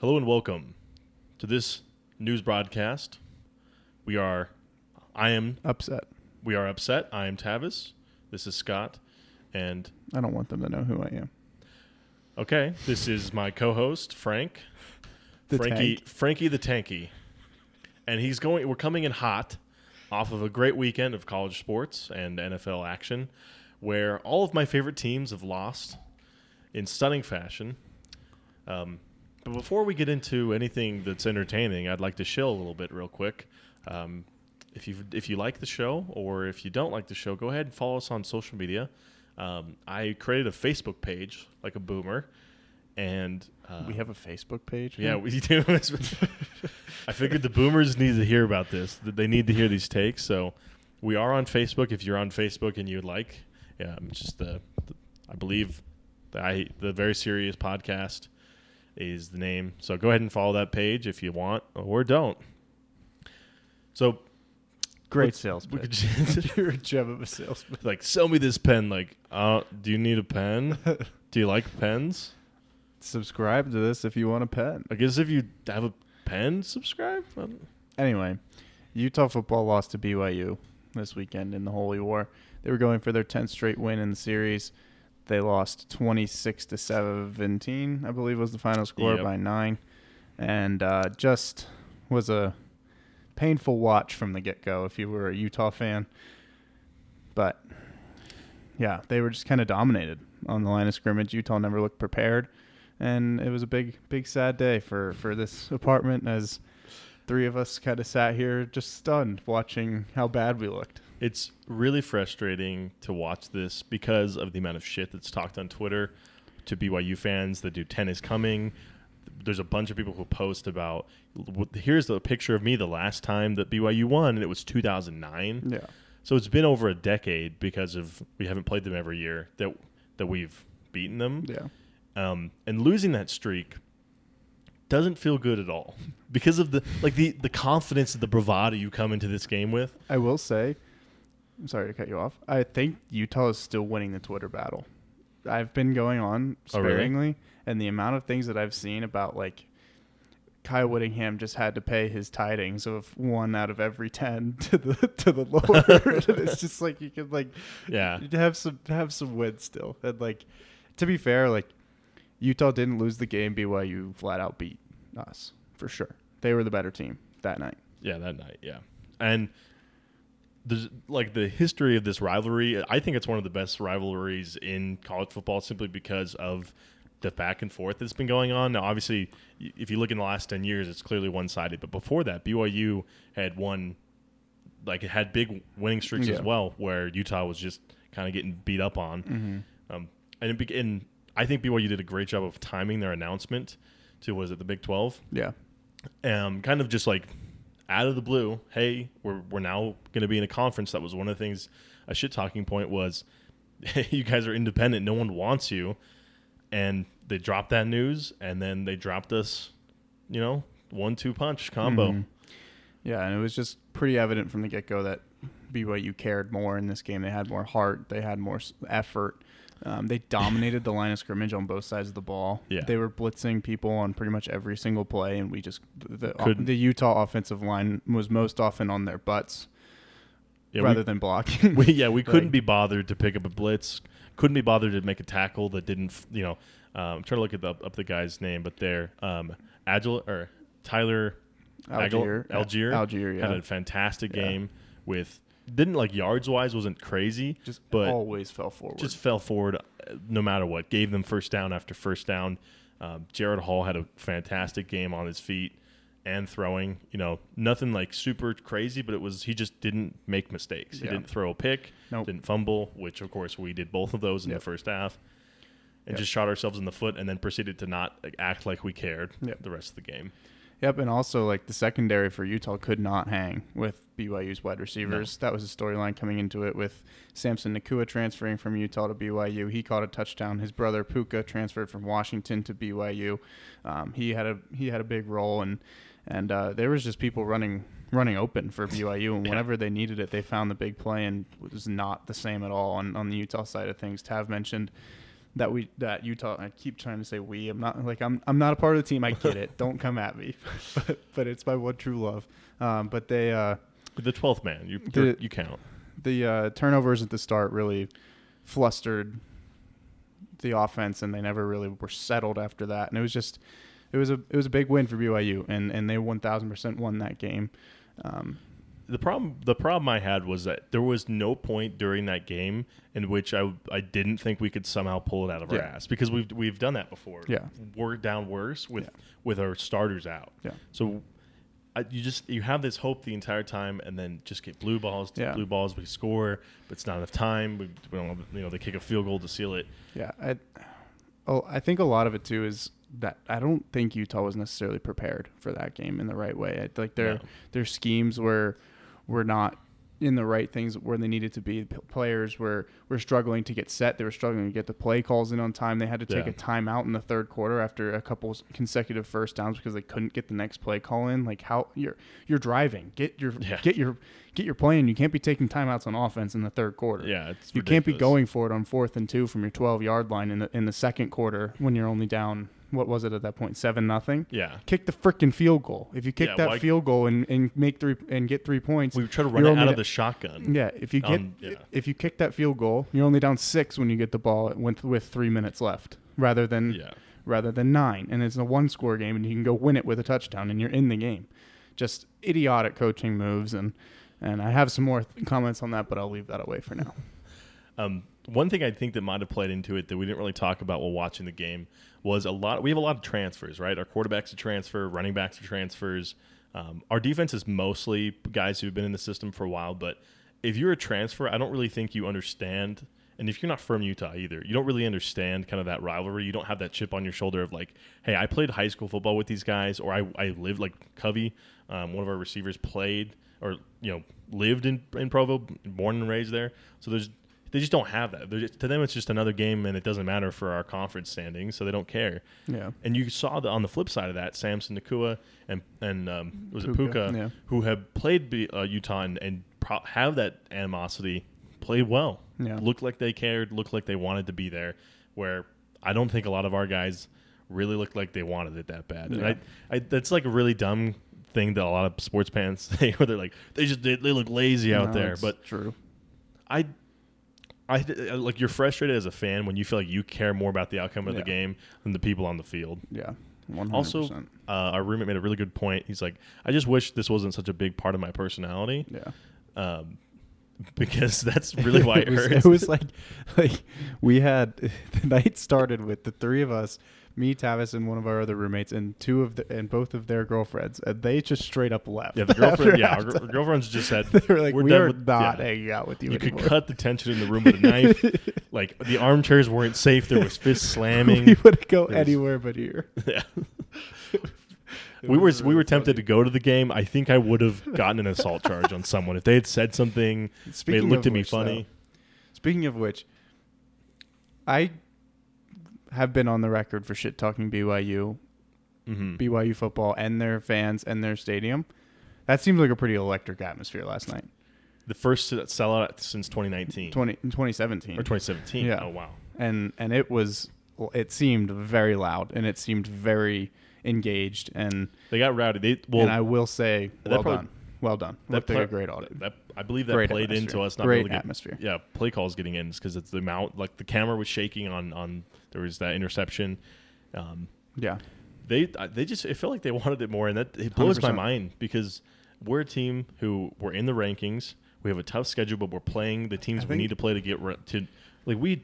Hello and welcome to this news broadcast. We are, I am, Upset. we are upset. I am Tavis. This is Scott, and I don't want them to know who I am. okay, this is my co-host Frank, The Frankie, tank. Frankie the Tanky, and he's going. We're coming in hot off of a great weekend of college sports and NFL action, where all of my favorite teams have lost in stunning fashion. Um, before we get into anything that's entertaining, I'd like to shill a little bit real quick. Um, if you if you like the show or if you don't like the show, go ahead and follow us on social media. Um, I created a Facebook page like a boomer, and uh, we have a Facebook page. yeah, we do. I figured the boomers need to hear about this. That they need to hear these takes. So we are on Facebook. If you're on Facebook and you'd like, yeah, just the, the I believe the I the very serious podcast is the name. So go ahead and follow that page if you want or don't. So great sales pitch. You're a gem of a salesman. like sell me this pen. Like, uh, do you need a pen? do you like pens? Subscribe to this if you want a pen. I guess if you have a pen, subscribe. Anyway, Utah football lost to BYU this weekend in the Holy War. They were going for their 10th straight win in the series. They lost 26 to 17, I believe was the final score Yep. by nine, and uh, just was a painful watch from the get go if you were a Utah fan. But yeah, they were just kind of dominated on the line of scrimmage. Utah never looked prepared, and it was a big, big sad day for for this apartment as three of us kind of sat here just stunned watching how bad we looked. It's really frustrating to watch this because of the amount of shit that's talked on Twitter to BYU fans that do 10 is coming. There's a bunch of people who post about here's the picture of me the last time that BYU won, and it was 2009. Yeah. So it's been over a decade because of we haven't played them every year that that we've beaten them. Yeah. um, and losing that streak doesn't feel good at all because of the like the the confidence and the bravado you come into this game with. I will say, I'm sorry to cut you off. I think Utah is still winning the Twitter battle. I've been going on Oh, really? sparingly, and the amount of things that I've seen about like Kyle Whittingham just had to pay his tidings of one out of every ten to the to the Lord. and it's just like you could like Yeah, you have some have some wins still. And like to be fair, like Utah didn't lose the game. BYU flat out beat us for sure. They were the better team that night. yeah, that night, yeah, and there's like the history of this rivalry. I think it's one of the best rivalries in college football, simply because of the back and forth that's been going on. Now, obviously, if you look in the last ten years, it's clearly one sided. But before that, BYU had won, like it had big winning streaks as well, where Utah was just kind of getting beat up on. Mm-hmm. Um, and, it, be- and I think BYU did a great job of timing their announcement to was it the Big Twelve? Yeah. um, kind of just like out of the blue, hey, we're we're now going to be in a conference. That was one of the things. A shit talking point was, you guys are independent. No one wants you, and they dropped that news, and then they dropped us, you know, one two punch combo. Mhm. Yeah, and it was just pretty evident from the get go that BYU cared more in this game. They had more heart. They had more effort. Um, they dominated the line of scrimmage on both sides of the ball. Yeah. They were blitzing people on pretty much every single play, and we just the the Utah offensive line was most often on their butts Yeah, rather we, than blocking. we, yeah, we couldn't Like- be bothered to pick up a blitz. Couldn't be bothered to make a tackle that didn't, you know. Um, I'm trying to look at the, up the guy's name, but they're um, Agile or Tyler Allgeier, Agil- Allgeier Allgeier, yeah, had a fantastic Yeah. game with didn't like yards wise wasn't crazy just but always fell forward. just fell forward uh, no matter what gave them first down after first down um, jaren hall had a fantastic game on his feet and throwing you know nothing like super crazy but it was he just didn't make mistakes he Yeah. didn't throw a pick Nope. didn't fumble which of course we did both of those in Yep. the first half and Yep. just shot ourselves in the foot and then proceeded to not act like we cared Yep. the rest of the game Yep, and also like the secondary for Utah could not hang with BYU's wide receivers. That was a storyline coming into it with Samson Nacua transferring from Utah to BYU. He caught a touchdown. His brother Puka transferred from Washington to BYU. Um, he had a he had a big role, and and uh, there was just people running running open for BYU, and Yeah. whenever they needed it, they found the big play, and it was not the same at all on on the Utah side of things. Tav mentioned that we that Utah. I keep trying to say we. I'm not like I'm I'm not a part of the team. I get it. Don't come at me. but, but it's my one true love. Um, but they uh, The twelfth man, you you're- you count. the uh, turnovers at the start really flustered the offense, and they never really were settled after that. And it was just it was a it was a big win for BYU, and and they one thousand percent won that game. Um, The problem the problem I had was that there was no point during that game in which I I didn't think we could somehow pull it out of our ass because we've we've done that before. Yeah. we're down worse with Yeah. with our starters out. Yeah. So. I, you just you have this hope the entire time, and then just get blue balls. Yeah. Blue balls, we score, but it's not enough time. We, we don't, have, you know, they kick a field goal to seal it. Yeah, I, oh, I think a lot of it too is that I don't think Utah was necessarily prepared for that game in the right way. Like their their schemes were were not in the right things where they needed to be. P- players were were struggling to get set. They were struggling to get the play calls in on time. They had to take Yeah. a timeout in the third quarter after a couple consecutive first downs because they couldn't get the next play call in. Like how you're you're driving, get your Yeah. get your get your play in. You can't be taking timeouts on offense in the third quarter. Yeah, it's You can't be going for it on fourth and two from your 12 yard line in the in the second quarter when you're only down. What was it at that point? Seven nothing. Yeah, Kick the freaking field goal. If you kick Yeah, that why- field goal and, and make three and get three points, we try to run out of the shotgun. yeah. If you get Um, yeah. if you kick that field goal, you're only down six when you get the ball with with three minutes left, rather than Yeah, rather than nine. And it's a one score game, and you can go win it with a touchdown, and you're in the game. Just idiotic coaching moves, and and I have some more th- comments on that, but I'll leave that away for now. Um, one thing I think that might have played into it that we didn't really talk about while watching the game was a lot. We have a lot of transfers, right? Our quarterbacks are transfer, running backs are transfers. Um, our defense is mostly guys who've been in the system for a while. But if you're a transfer, I don't really think you understand. And if you're not from Utah either, you don't really understand kind of that rivalry. You don't have that chip on your shoulder of like, hey, I played high school football with these guys, or I, I lived like Covey, um, one of our receivers played or you know lived in in Provo, born and raised there. So there's they just don't have that. Just- to them, it's just another game, and it doesn't matter for our conference standings, so they don't care. Yeah. And you saw the on the flip side of that, Samson Nacua and and um, was it Puka, Puka, yeah. who have played B- uh, Utah and, and pro- have that animosity, played well. Yeah. Looked like they cared. Looked like they wanted to be there. Where I don't think a lot of our guys really looked like they wanted it that bad. And Yeah. I, I, that's like a really dumb thing that a lot of sports fans say, where they're like, they just they, they look lazy out No, there. But true. I, I like you're frustrated as a fan when you feel like you care more about the outcome of the game than the people on the field. Yeah. 100%. Also, uh, our roommate made a really good point. He's like, I just wish this wasn't such a big part of my personality, yeah. um, because that's really why it, was, hurts. It was like, like we had the night started with the three of us, me, Tavis, and one of our other roommates, and two of the and both of their girlfriends, and they just straight up left. yeah, the girlfriend. Yeah, our, gr- girlfriends just said they were like, we're we done are with- not yeah. hanging out with you, you could cut the tension in the room with a knife. like the armchairs weren't safe. There was fist we slamming. would go was- anywhere but here. yeah. It we were was we were tempted funny. to go to the game. I think I would have gotten an assault charge on someone if they had said something. Speaking it looked at me which, funny. though, speaking of which, I have been on the record for shit talking BYU hmm BYU football and their fans and their stadium. That seemed like a pretty electric atmosphere last night. The first sellout since 2019 20, 2017. or 2017. Yeah. Oh wow. and and it was it seemed very loud and it seemed very engaged and They got rowdy. They well, and I will say well probably- done. Well done. that like a great audit. That, I believe that Great played atmosphere. into us not Great really good. atmosphere. Yeah, play calls getting in because it's the amount. Like the camera was shaking on on. There was that interception. Um, Yeah. they they just it felt like they wanted it more, and that it blows my 100%. mind because we're a team who we're in the rankings. We have a tough schedule, but we're playing the teams I we need to play to get re- to like we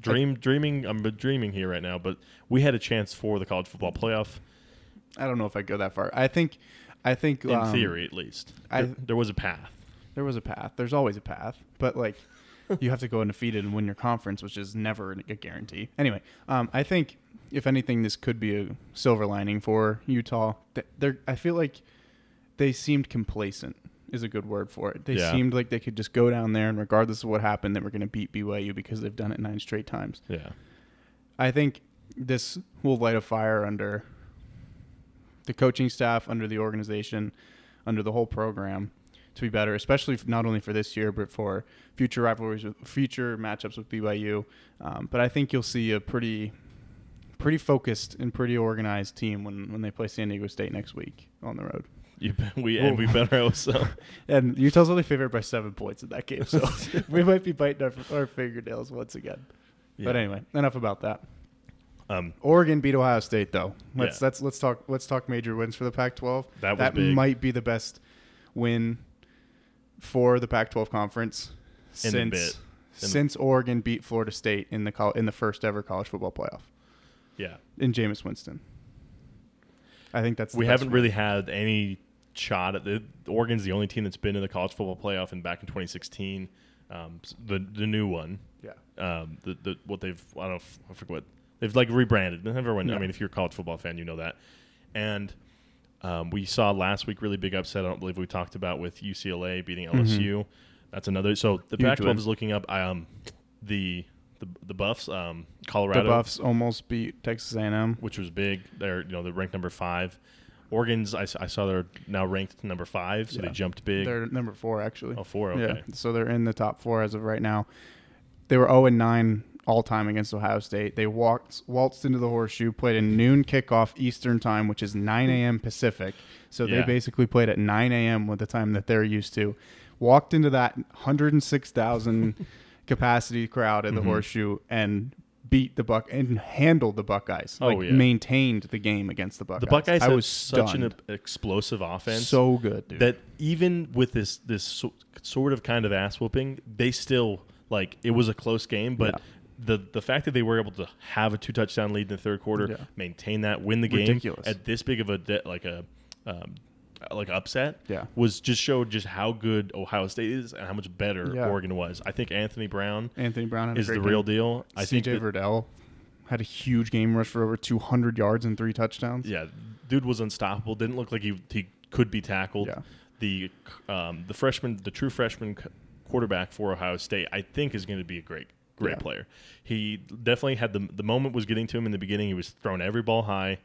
dream dreaming. I'm dreaming here right now, but we had a chance for the college football playoff I don't know if I go that far. I think I think in um, theory, at least. I- there, there was a path. there was a path. There's always a path, but like you have to go undefeated and win your conference, which is never a guarantee. Anyway, um, I think if anything, this could be a silver lining for Utah. Th- They're, I feel like they seemed complacent. Is a good word for it. They Yeah. seemed like they could just go down there and, regardless of what happened, they were going to beat BYU because they've done it nine straight times. Yeah. I think this will light a fire under the coaching staff, under the organization, under the whole program to be better, especially not only for this year but for future rivalries, with future matchups with BYU. Um, but I think you'll see a pretty, pretty focused and pretty organized team when when they play San Diego State next week on the road. You, we and we better so. And Utah's only favored by seven points in that game, so we might be biting our, our fingernails once again. But anyway, enough about that. Um, Oregon beat Ohio State though. Let's Yeah. let's let's talk let's talk major wins for the Pac-12. That was that might be the best win for the Pac-12 conference In since since Oregon beat Florida State in the col- in the first ever college football playoff yeah, in Jameis Winston. I think that's the we haven't win. really had any shot at the Oregon's the only team that's been in the college football playoff and back in 2016, um, the the new one. yeah Um, the, the what they've I don't know I forget what they've like rebranded. Everyone, I mean, if you're a college football fan, you know that. And um, we saw last week really big upset. I don't believe we talked about with UCLA beating LSU. That's another. So the Mm-hmm. Huge Pac-12 win. is looking up. Um, the the the Buffs, um, the Colorado, Buffs almost beat Texas A&M. which was big. They're you know they're ranked number five. Oregon's I saw they're now ranked number five, so Yeah. they jumped big. They're number four actually. oh, four. Okay. Yeah, so they're in the top four as of right now. They were 0 and 9 all time against Ohio State. They walked waltzed into the horseshoe, played a noon kickoff Eastern time, which is 9 a.m. Pacific. So they basically played at 9 a.m. with the time that they're used to. Walked into that 106,000 capacity crowd at the Mhm. horseshoe and beat the Buck and handled the Buckeyes. Oh, like yeah. maintained the game against the Buckeyes. The Buckeyes I was such an explosive offense. so good, dude. that even with this this so, sort of kind of ass whooping, they still like it was a close game, but Yeah. The the fact that they were able to have a two touchdown lead in the third quarter, Yeah. maintain that, win the game Ridiculous. at this big of a de- like a um, like upset, Yeah. was just showed just how good Ohio State is and how much better Yeah. Oregon was. I think Anthony Brown Anthony Brown is the great real deal. I think CJ Verdell had a huge game rush for over 200 yards and three touchdowns. Yeah, dude was unstoppable. Didn't look like he he could be tackled. Yeah. The um, the freshman, the true freshman quarterback for Ohio State, I think is going to be a great great Yeah. player. He definitely had the the moment was getting to him in the beginning. He was throwing every ball high.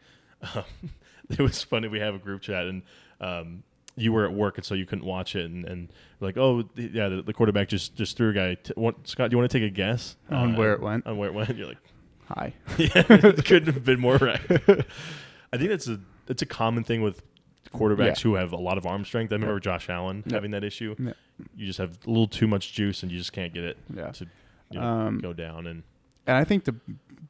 Um, it was funny. We have a group chat and. Um, you were at work and so you couldn't watch it and, and like oh yeah the, the quarterback just just threw a guy t- want, Scott do you want to take a guess On Uh, where it went? on where it went you're like Hi. yeah, it couldn't have been more right. I think that's a that's a common thing with quarterbacks Yeah. who have a lot of arm strength. I remember Josh Allen Yeah. having that issue. Yeah. You just have a little too much juice and you just can't get it Yeah. to Um, go down. And And I think the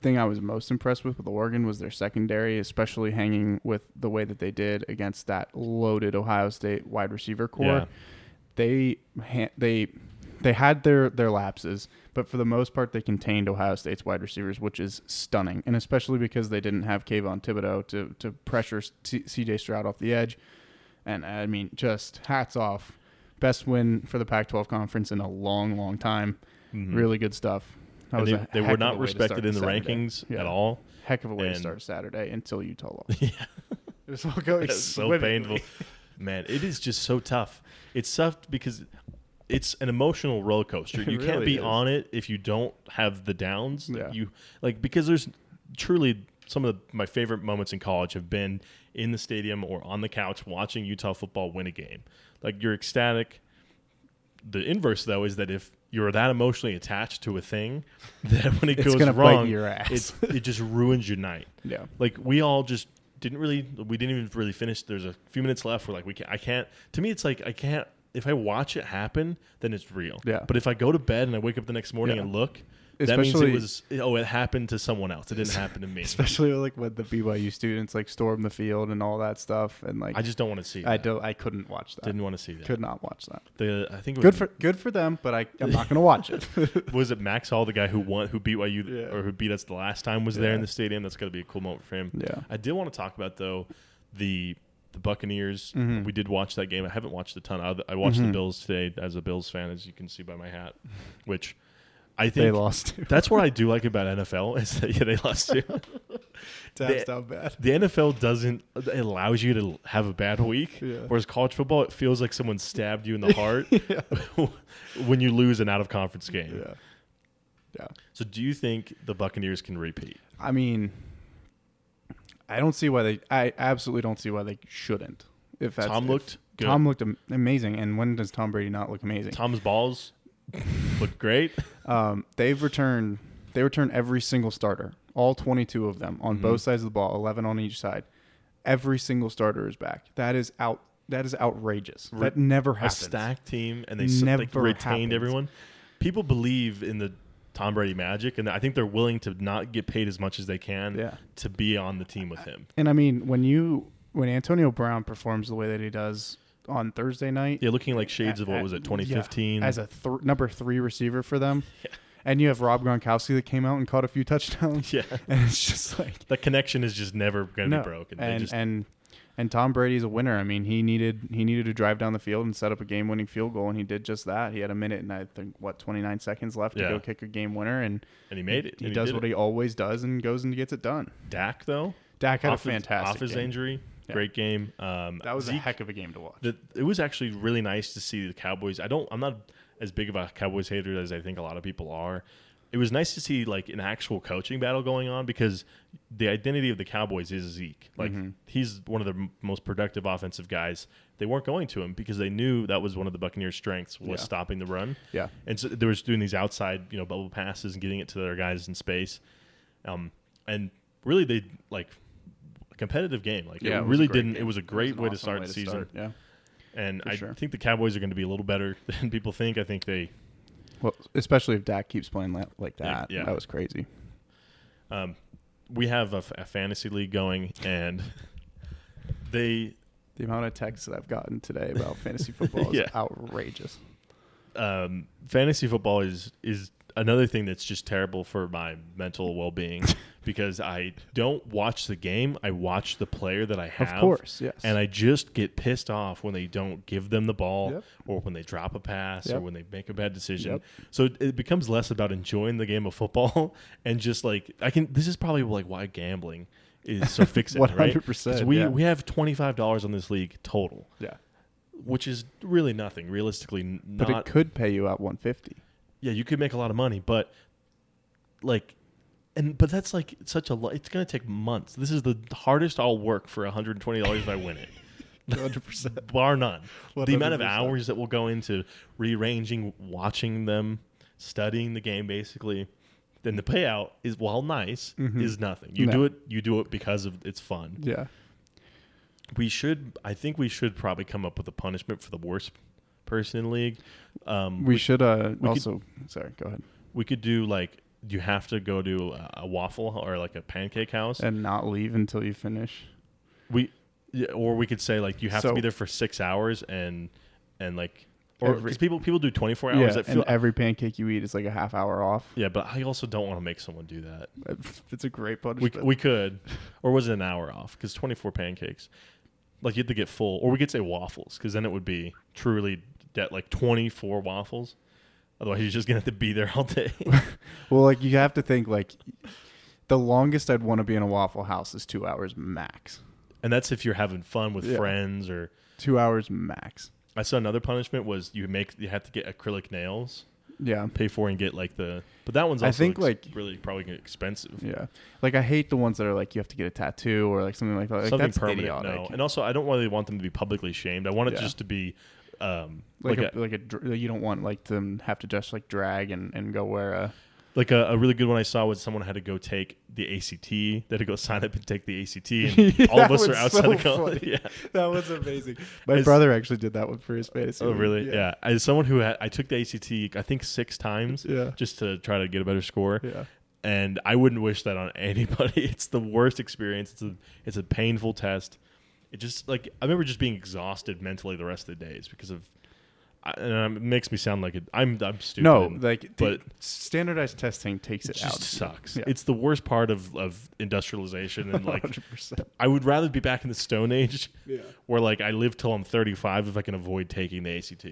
thing I was most impressed with with Oregon was their secondary, especially hanging with the way that they did against that loaded Ohio State wide receiver core. Yeah. They they they had their their lapses, but for the most part, they contained Ohio State's wide receivers, which is stunning, and especially because they didn't have Kayvon Thibodeaux to to pressure C- C.J. Stroud off the edge. And I mean, just hats off, best win for the Pac-12 conference in a long, long time. Mhm. Really good stuff. They, they were not respected in the Saturday. rankings Yeah. at all. Heck of a way And- to start Saturday until Utah lost. yeah, It was all going so painful. Man, it is just so tough. It's tough because it's an emotional roller coaster. You can't be is. on it if you don't have the downs. Yeah. You like because there's truly some of the, my favorite moments in college have been in the stadium or on the couch watching Utah football win a game. Like you're ecstatic. The inverse though is that if you're that emotionally attached to a thing, that when it It's goes wrong, your ass. it just ruins your night Yeah. like we all just didn't really we didn't even really finish there's a few minutes left we're like we can't, i can't to me it's like i can't if i watch it happen then it's real Yeah. but if i go to bed and i wake up the next morning Yeah. and look that means it was oh it happened to someone else it didn't happen to me Especially like when the BYU students like stormed the field and all that stuff, and like i just don't want to see I that. don't, I couldn't watch that. didn't want to see that Could not watch that. the i think it was, Good for good for them, but I I'm not gonna watch it. was it max hall the guy who won who beat you Yeah. or who beat us the last time was there in the stadium that's got to be a cool moment for him yeah. I did want to talk about though the the Buccaneers. Mhm. We did watch that game. I haven't watched a ton. I, I watched the Mhm. Bills today as a Bills fan, as you can see by my hat. Which I think They lost. that's what I do like about NFL is that yeah they lost too. That's not bad. the NFL doesn't it allows you to have a bad week, Yeah. whereas college football it feels like someone stabbed you in the heart when you lose an out of conference game. Yeah. Yeah. So do you think the Buccaneers can repeat? I mean, I don't see why they. I absolutely don't see why they shouldn't. If that's Tom looked good. Tom looked amazing, and when does Tom Brady not look amazing? Tom's balls look great. Um, they've returned. They returned every single starter, all 22 of them on Mhm. both sides of the ball, 11 on each side. Every single starter is back. That is out. That is outrageous. Re- that never A stacked team, and they s- like, Never retained happens. everyone. People believe in the Tom Brady magic, and I think they're willing to not get paid as much as they can Yeah. to be on the team with him. And I mean, when you when Antonio Brown performs the way that he does on Thursday night, Yeah, looking like shades of what was it, yeah, 2015? as a th- number three receiver for them, Yeah. and you have Rob Gronkowski that came out and caught a few touchdowns, yeah, and it's just like The connection is just never going to no. be broken. And just, and and Tom Brady's a winner. I mean, he needed he needed to drive down the field and set up a game winning field goal, and he did just that. He had a minute and I think what 29 seconds left Yeah. to go kick a game winner, and and he made it. He, and does did what it. he always does and goes and gets it done. Dak though, Dak had off a his- fantastic off his game. injury, Yeah. great game. Um, That was a heck of a game to watch. the, it was actually really nice to see the Cowboys. I don't. I'm not as big of a Cowboys hater as I think a lot of people are. It was nice to see like an actual coaching battle going on because the identity of the Cowboys is Zeke. Like Mhm. he's one of the m- most productive offensive guys. They weren't going to him because they knew that was one of the Buccaneers' strengths was Yeah. stopping the run. yeah, And so they were doing these outside, you know, bubble passes and getting it to their guys in space. Um, and really, they like competitive game. Like yeah, it, was a really didn't. game. It was a great an way to awesome start way the to season. start, Yeah. And For I sure. think the Cowboys are going to be a little better than people think. I think they, Well, especially if Dak keeps playing li- like Yeah, that. yeah. That was crazy. um, we have a, f- a fantasy league going, and they, The amount of texts that I've gotten today about fantasy football is Yeah. outrageous. um, fantasy football is is another thing that's just terrible for my mental well being because I don't watch the game. I watch the player that I have. Of course, yes. And I just get pissed off when they don't give them the ball Yep. or when they drop a pass or when they make a bad decision. Yep. So it, becomes less about enjoying the game of football and just like I can this is probably like why gambling is so fixated, right? 100%, 'Cause we yeah. we have $25 on this league total, yeah, which is really nothing realistically n- but it could pay you out 150. Yeah, you could make a lot of money, but like, and but that's like such a. It's gonna take months. This is the hardest I'll work for one hundred and twenty dollars if I win it, 100%. bar none. The amount of hours that will go into rearranging, watching them, studying the game, basically. Then the payout is while nice Mhm. is nothing. You No. do it. You do it because of it's fun. Yeah. We should. I think we should probably come up with a punishment for the worst person in the league. Um, We, should uh, could- also. sorry, go ahead. we could do like you have to go to a, a waffle or like a pancake house. And not leave until you finish. we yeah, or we could say like you have to be there for six hours and and like or because people people do twenty four Yeah, hours. that and every pancake you eat is like a half hour off. yeah, but I also don't want to make someone do that. It's a great We punishment. we could, or was it an hour off? Because twenty four pancakes, like you have to get full, or we could say waffles because then it would be truly that like twenty four waffles. Otherwise, you're just gonna have to be there all day. well, like you have to think like the longest I'd want to be in a Waffle House is two hours max. and that's if you're having fun with Yeah. friends or Two hours max. I saw another punishment was you make you have to get acrylic nails, Yeah. pay for and get like the. But that one's I also think, ex- like- really probably expensive. Yeah. Like I hate the ones that are like you have to get a tattoo or like something like that. Like, Something that's permanent, idiotic. no. And also, I don't really want them to be publicly shamed. I want it Yeah. just to be um, like, like, a, a, like a you don't want like them have to just like drag and, and go wear a like a, a really good one I saw was someone had to go take the ACT. They had to go sign up and take the ACT, and all of us are outside so the college. Yeah. that was amazing. My As- brother actually did that one for his fantasy. Oh, really? Yeah. As someone who had, I took the ACT, I think six times, Yeah. just to try to get a better score. Yeah. and I wouldn't wish that on anybody. It's the worst experience. It's a it's a painful test. It just like I remember just being exhausted mentally the rest of the days because of, I, and it makes me sound like it, I'm I'm stupid. No, like but- standardized testing takes it it, out. sucks. Yeah. It's the worst part of of industrialization and like 100%. I would rather be back in the Stone Age Yeah. where like I live till I'm 35 if I can avoid taking the ACT.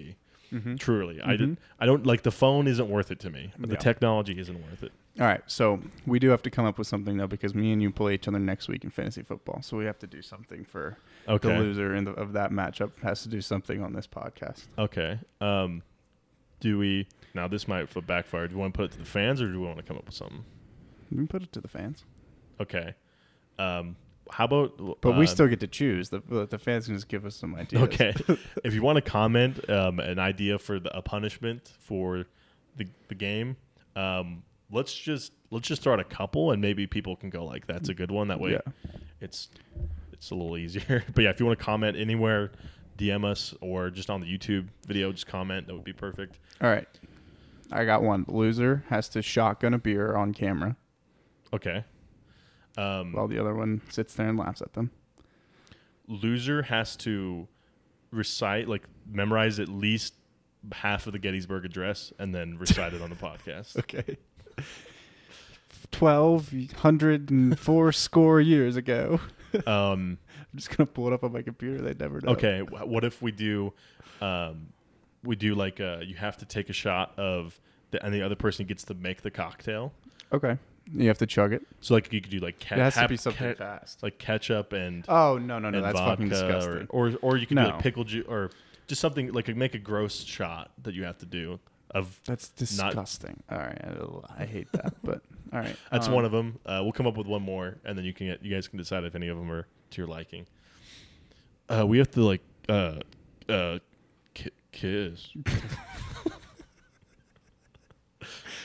Mm-hmm. Truly, I Mhm. did. I don't like the phone isn't worth it to me. The Yeah. technology isn't worth it. All right, so we do have to come up with something though because me and you play each other next week in fantasy football. So we have to do something for Okay. the loser in the, of that matchup has to do something on this podcast. Okay. Um, do we now? This might f- backfire. Do we want to put it to the fans, or do we want to come up with something? We can put it to the fans. Okay. Um, how about? But we uh, still get to choose. The the the fans can just give us some ideas. Okay. if you want to comment um, an idea for the, a punishment for the the game, um, let's just let's just start a couple, and maybe people can go like, "That's a good one." That way, Yeah. it's it's a little easier. but yeah, if you want to comment anywhere, DM us or just on the YouTube video, just comment. That would be perfect. All right. I got one. Loser has to shotgun a beer on camera Okay. Um, while the other one sits there and laughs at them. loser has to recite like memorize at least half of the Gettysburg Address and then recite it on the podcast. Okay. Twelve hundred and four score years ago. Um, I'm just gonna pull it up on my computer. They never know. okay, what if we do, um, we do like uh, you have to take a shot of, the, and the other person gets to make the cocktail. Okay. You have to chug it. So like you could do like It has to be something ca- fast. like ketchup and, Oh no no no! and That's vodka, fucking disgusting. Or, or or you could do No. like pickle juice or just something like make a gross shot that you have to do of. That's disgusting. all right, I, I hate that, but all right. That's um, one of them. Uh, we'll come up with one more, and then you can get, you guys can decide if any of them are to your liking. Uh, we have to like uh, uh, ki- kiss.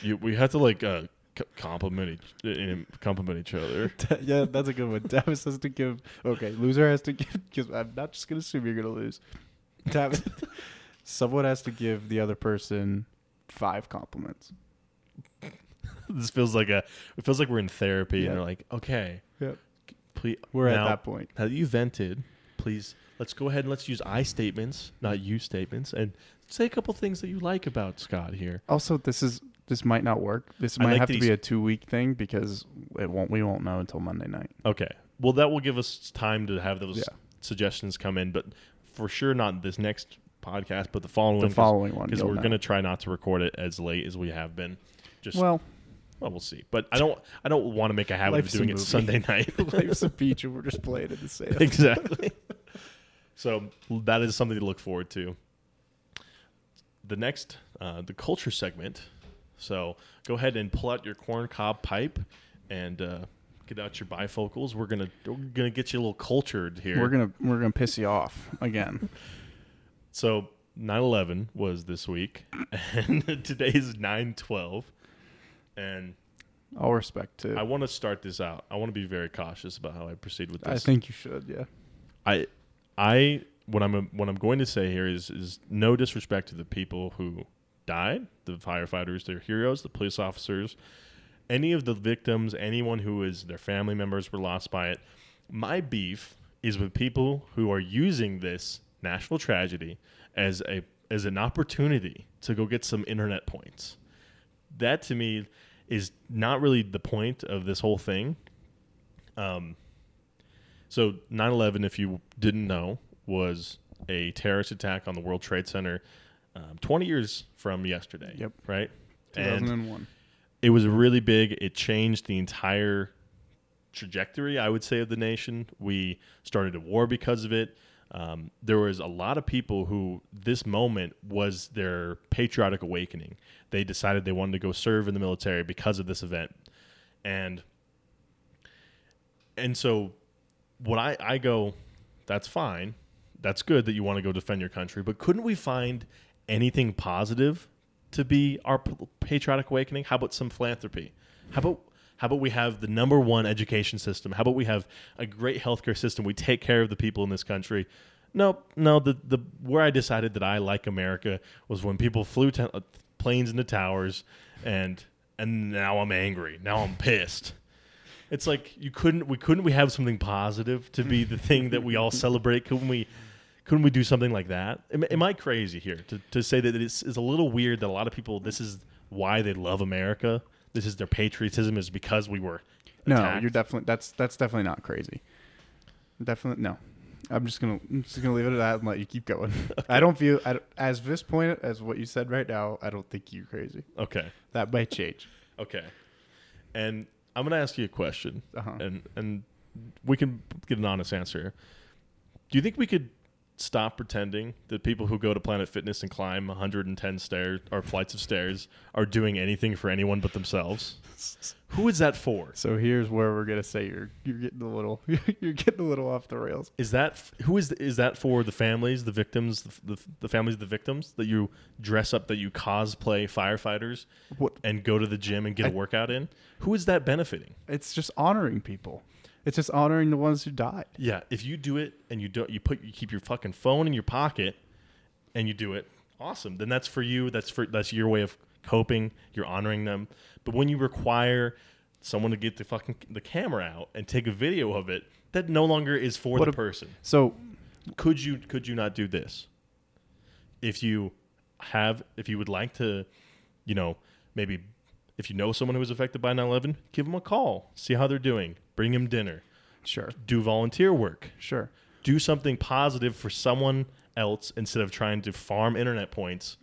you, we have to like uh, c- compliment each uh, compliment each other. yeah, that's a good one. Davis has to give. Okay, loser has to give. Because I'm not just gonna assume you're gonna lose. Davis, someone has to give the other person five compliments. this feels like a. It feels like we're in therapy, and they're like, okay, Yep. please. We're now, at that point. Now that you vented, please let's go ahead and let's use I statements, not you statements, and say a couple things that you like about Scott here. Also, this is this might not work. This I might like have that to he's- be a two week thing because it won't. We won't know until Monday night. Okay. Well, that will give us time to have those Yeah. suggestions come in, but for sure not this next podcast, but the following. The following one, because you'll we're know. to try not to record it as late as we have been. Just well, Well, we'll see. But I don't. I don't want to make a habit Life's of a doing it movie. Sunday night. life's a beach and we're just playing in the sand. exactly. so that is something to look forward to. The next, uh, the culture segment. So go ahead and pull out your corn cob pipe and uh, get out your bifocals. We're gonna we're gonna get you a little cultured here. We're gonna we're gonna piss you off again. So 9/11 was this week, and today is 9/12, and All respect to. I want to start this out. I want to be very cautious about how I proceed with this. I think you should. Yeah. I, I, what I'm what I'm going to say here is is no disrespect to the people who died, the firefighters, their heroes, the police officers, any of the victims, anyone who is their family members were lost by it. My beef is with people who are using this national tragedy as a as an opportunity to go get some internet points. That to me is not really the point of this whole thing. Um, so 9/11, if you didn't know, was a terrorist attack on the World Trade Center, um, 20 years from yesterday. Yep. Right. And 2001. it was really big. It changed the entire trajectory, I would say, of the nation. We started a war because of it. Um, there was a lot of people who this moment was their patriotic awakening. They decided they wanted to go serve in the military because of this event, and and so when I I go, that's fine, that's good that you want to go defend your country, but couldn't we find anything positive to be our patriotic awakening? How about some philanthropy? How about how about we have the number one education system? How about we have a great healthcare system? We take care of the people in this country. No, no. The the where I decided that I like America was when people flew ta- uh, planes into towers, and and now I'm angry. Now I'm pissed. It's like you couldn't we couldn't we have something positive to be the thing that we all celebrate? Couldn't we? Couldn't we do something like that? Am, am I crazy here to, to say that it's, it's a little weird that a lot of people this is why they love America? This is their patriotism is because we were No, you're definitely that's that's definitely not crazy. Definitely no. I'm just gonna I'm just gonna leave it at that and let you keep going. I don't feel I don't- as this point as what you said right now. I don't think you're crazy. okay. That might change. Okay. And I'm going to ask you a question, Uh-huh. and and we can get an honest answer. Do you think we could stop pretending that people who go to Planet Fitness and climb 110 stairs or flights of stairs are doing anything for anyone but themselves? Who is that for? So here's where we're gonna say you're you're getting a little you're getting a little off the rails. Is that who is is that for the families, the victims, the, the, the families of the victims that you dress up, that you cosplay firefighters What? and go to the gym and get a I- workout in? Who is that benefiting? It's just honoring people. It's just honoring the ones who died. Yeah, if you do it and you don't, you put you keep your fucking phone in your pocket and you do it, awesome. Then that's for you. That's for that's your way of coping. You're honoring them. But when you require someone to get the fucking the camera out and take a video of it, that no longer is for What the a- person. So Could you could you not do this? If you have if you would like to, you know, maybe if you know someone who was affected by 9/11, give them a call, see how they're doing, bring them dinner, sure, do volunteer work sure. do something positive for someone else instead of trying to farm internet points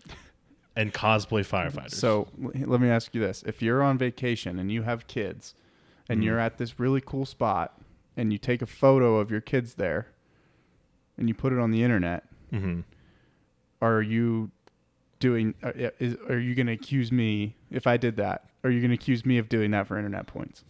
and cosplay firefighters. So let me ask you this: If you're on vacation and you have kids, and Mhm. you're at this really cool spot, and you take a photo of your kids there, and you put it on the internet, mm-hmm. are you doing? uh, Is, are you going to accuse me if I did that? Are you going to accuse me of doing that for internet points?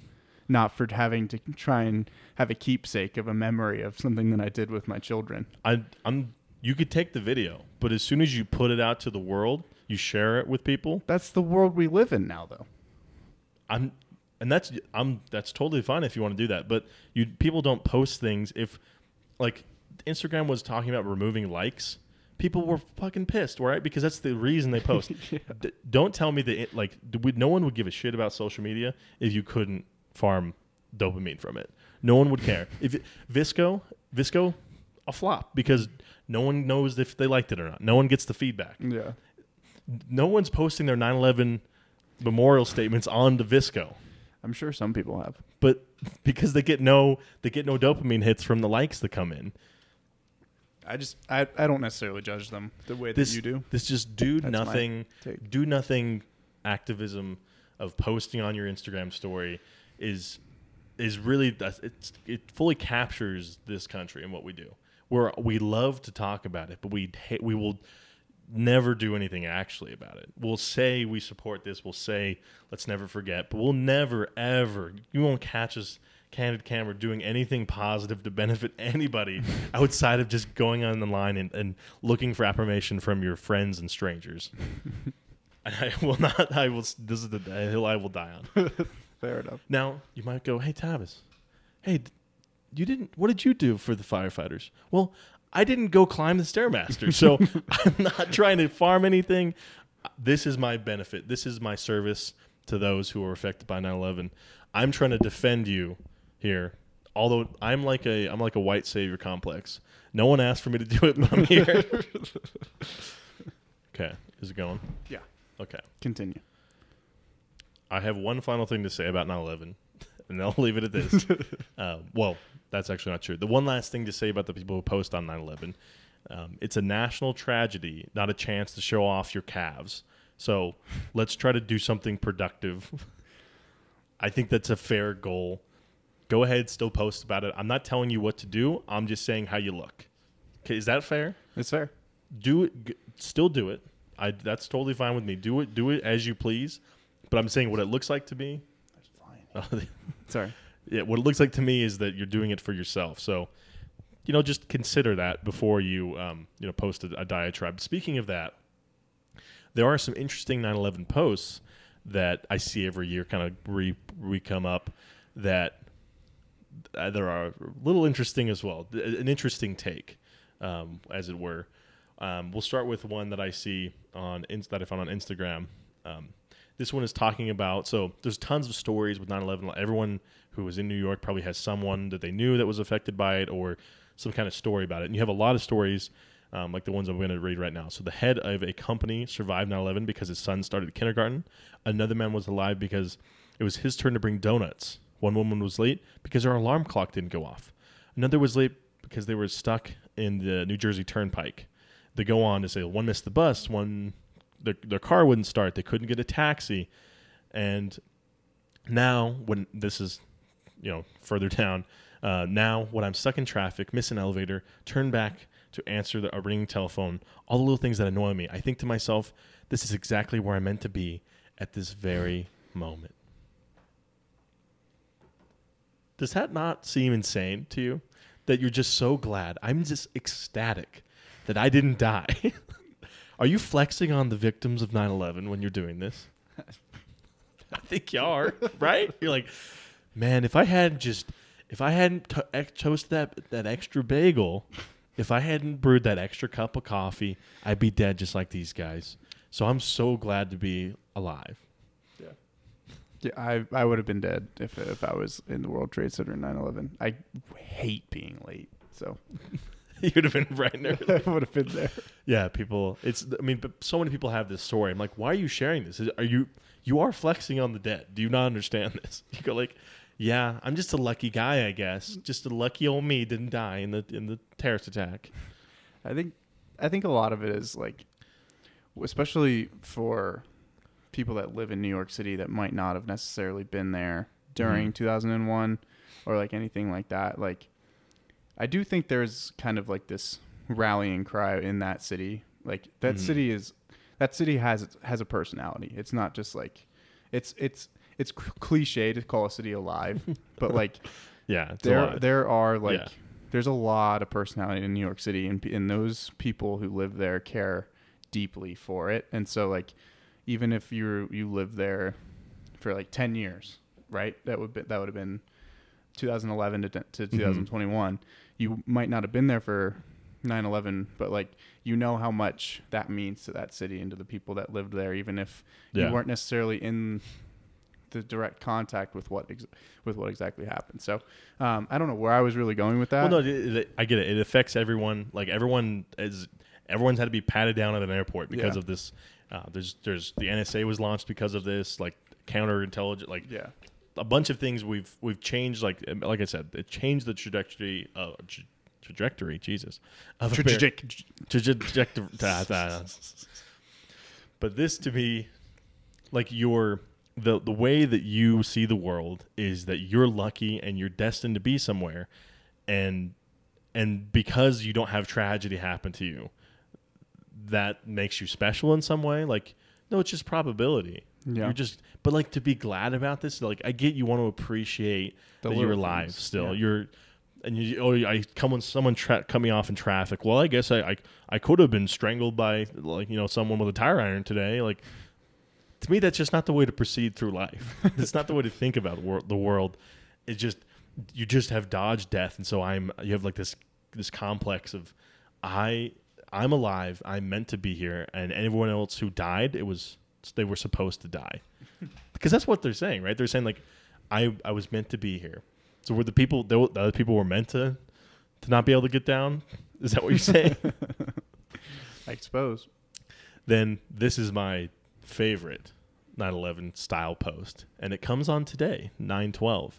Not for having to try and have a keepsake of a memory of something that I did with my children. I, I'm. You could take the video, but as soon as you put it out to the world, you share it with people. That's the world we live in now, though. I'm, and that's I'm. That's totally fine if you want to do that. But you people don't post things if, like, Instagram was talking about removing likes. People were fucking pissed, right? Because that's the reason they post. Yeah. D- don't tell me that it, like we, no one would give a shit about social media if you couldn't farm dopamine from it. No one would care. if it, VSCO, VSCO, a flop because no one knows if they liked it or not. No one gets the feedback. Yeah. No one's posting their 9/11 memorial statements on the VSCO, I'm sure some people have. but because they get no they get no dopamine hits from the likes that come in. I just I, I don't necessarily judge them the way This that you do. This just do That's nothing. do nothing activism of posting on your Instagram story is is really it's it fully captures this country and what we do. Where we love to talk about it, but we we will never do anything actually about it. We'll say we support this. We'll say let's never forget, but we'll never ever. You won't catch us candid camera doing anything positive to benefit anybody outside of just going on the line and, and looking for affirmation from your friends and strangers. And I will not. I will. This is the hill I will die on. Fair enough. Now you might go, "Hey, Tavis, hey, you didn't. What did you do for the firefighters?" Well, I didn't go climb the stairmaster, so I'm not trying to farm anything. This is my benefit. This is my service to those who are affected by 9/11. I'm trying to defend you here. Although I'm like a I'm like a white savior complex. No one asked for me to do it, but I'm here. okay, is it going? Yeah. Okay. Continue. I have one final thing to say about 9/11, and I'll leave it at this. uh, well, that's actually not true. The one last thing to say about the people who post on 9/11, um, it's a national tragedy, not a chance to show off your calves. So let's try to do something productive. I think that's a fair goal. Go ahead, still post about it. I'm not telling you what to do. I'm just saying how you look. Okay, is that fair? It's fair. do it g- still do it i that's totally fine with me do it do it as you please but i'm saying what it looks like to me That's fine. Sorry. yeah, what it looks like to me is that you're doing it for yourself so you know just consider that before you um, you know post a, a diatribe speaking of that there are some interesting 9-11 posts that i see every year kind of re, re come up that uh, there are a little interesting as well an interesting take um, as it were. Um, we'll start with one that i see on that i found on instagram. Um, this one is talking about so there's tons of stories with 9-11 everyone who was in new york probably has someone that they knew that was affected by it or some kind of story about it. And you have a lot of stories um, like the ones i'm going to read right now. So the head of a company survived 9-11 because his son started kindergarten. Another man was alive because it was his turn to bring donuts one woman was late because her alarm clock didn't go off another was late because they were stuck in the new jersey turnpike they go on to say one missed the bus one their, their car wouldn't start. They couldn't get a taxi. And now, when this is, you know, further down, Uh, now, when I'm stuck in traffic, miss an elevator, turn back to answer the, a ringing telephone, all the little things that annoy me, I think to myself, this is exactly where I'm meant to be at this very moment. Does that not seem insane to you? That you're just so glad? I'm just ecstatic that I didn't die. are you flexing on the victims of 9 11 when you're doing this? I think you are, right? You're like, man, if I hadn't just, if I hadn't to- ex- toasted that that extra bagel, if I hadn't brewed that extra cup of coffee, I'd be dead just like these guys. So I'm so glad to be alive. Yeah, I I would have been dead if if I was in the World Trade Center in 9/11. I hate being late, so you would have been right there. I would have been there. Yeah, people. It's. I mean, but so many people have this story. I'm like, why are you sharing this? Is- Are you you are flexing on the dead? Do you not understand this? You go like, yeah, I'm just a lucky guy, I guess. Just a lucky old me didn't die in the in the terrorist attack. I think I think a lot of it is like, especially for people that live in New York City that might not have necessarily been there during Mhm. 2001 or like anything like that. Like, I do think there's kind of like this rallying cry in that city. Like that Mhm. city is that city has has a personality. It's not just like it's it's it's cliche to call a city alive, but like Yeah, it's there there are like Yeah. there's a lot of personality in New York City and and those people who live there care deeply for it and so like even if you you live there for like 10 years right that would be, that would have been 2011 to, to Mm-hmm. 2021 you might not have been there for 9/11 but like you know how much that means to that city and to the people that lived there even if Yeah. you weren't necessarily in the direct contact with what ex- with what exactly happened. So um, I don't know where I was really going with that. Well, no, it, it, I get it. It affects everyone. Like everyone is, everyone's had to be patted down at an airport because Yeah. of this. Uh, there's, there's the NSA was launched because of this. Like counterintelligence, like yeah, a bunch of things we've we've changed. Like like I said, it changed the trajectory. Uh, tra- trajectory, Jesus, of trajectory. But this to me, like your the the way that you see the world is that you're lucky and you're destined to be somewhere, and and because you don't have tragedy happen to you, that makes you special in some way. Like no, it's just probability. Yeah. You're just, but like to be glad about this. Like I get you want to appreciate The that you're alive things, still. yeah. You're and you oh I come when someone tra- cut me off in traffic. Well, I guess I, I I could have been strangled by like you know someone with a tire iron today. Like to me, that's just not the way to proceed through life. it's not the way to think about wor- the world. It's just you just have dodged death, and so I'm you have like this this complex of I I'm alive. I'm meant to be here, and everyone else who died, it was they were supposed to die because that's what they're saying, right? They're saying like I I was meant to be here. So were the people the the other people were meant to to not be able to get down? Is that what you're saying? I suppose. then this is my favorite 9/11 style post, and it comes on today, 9/12.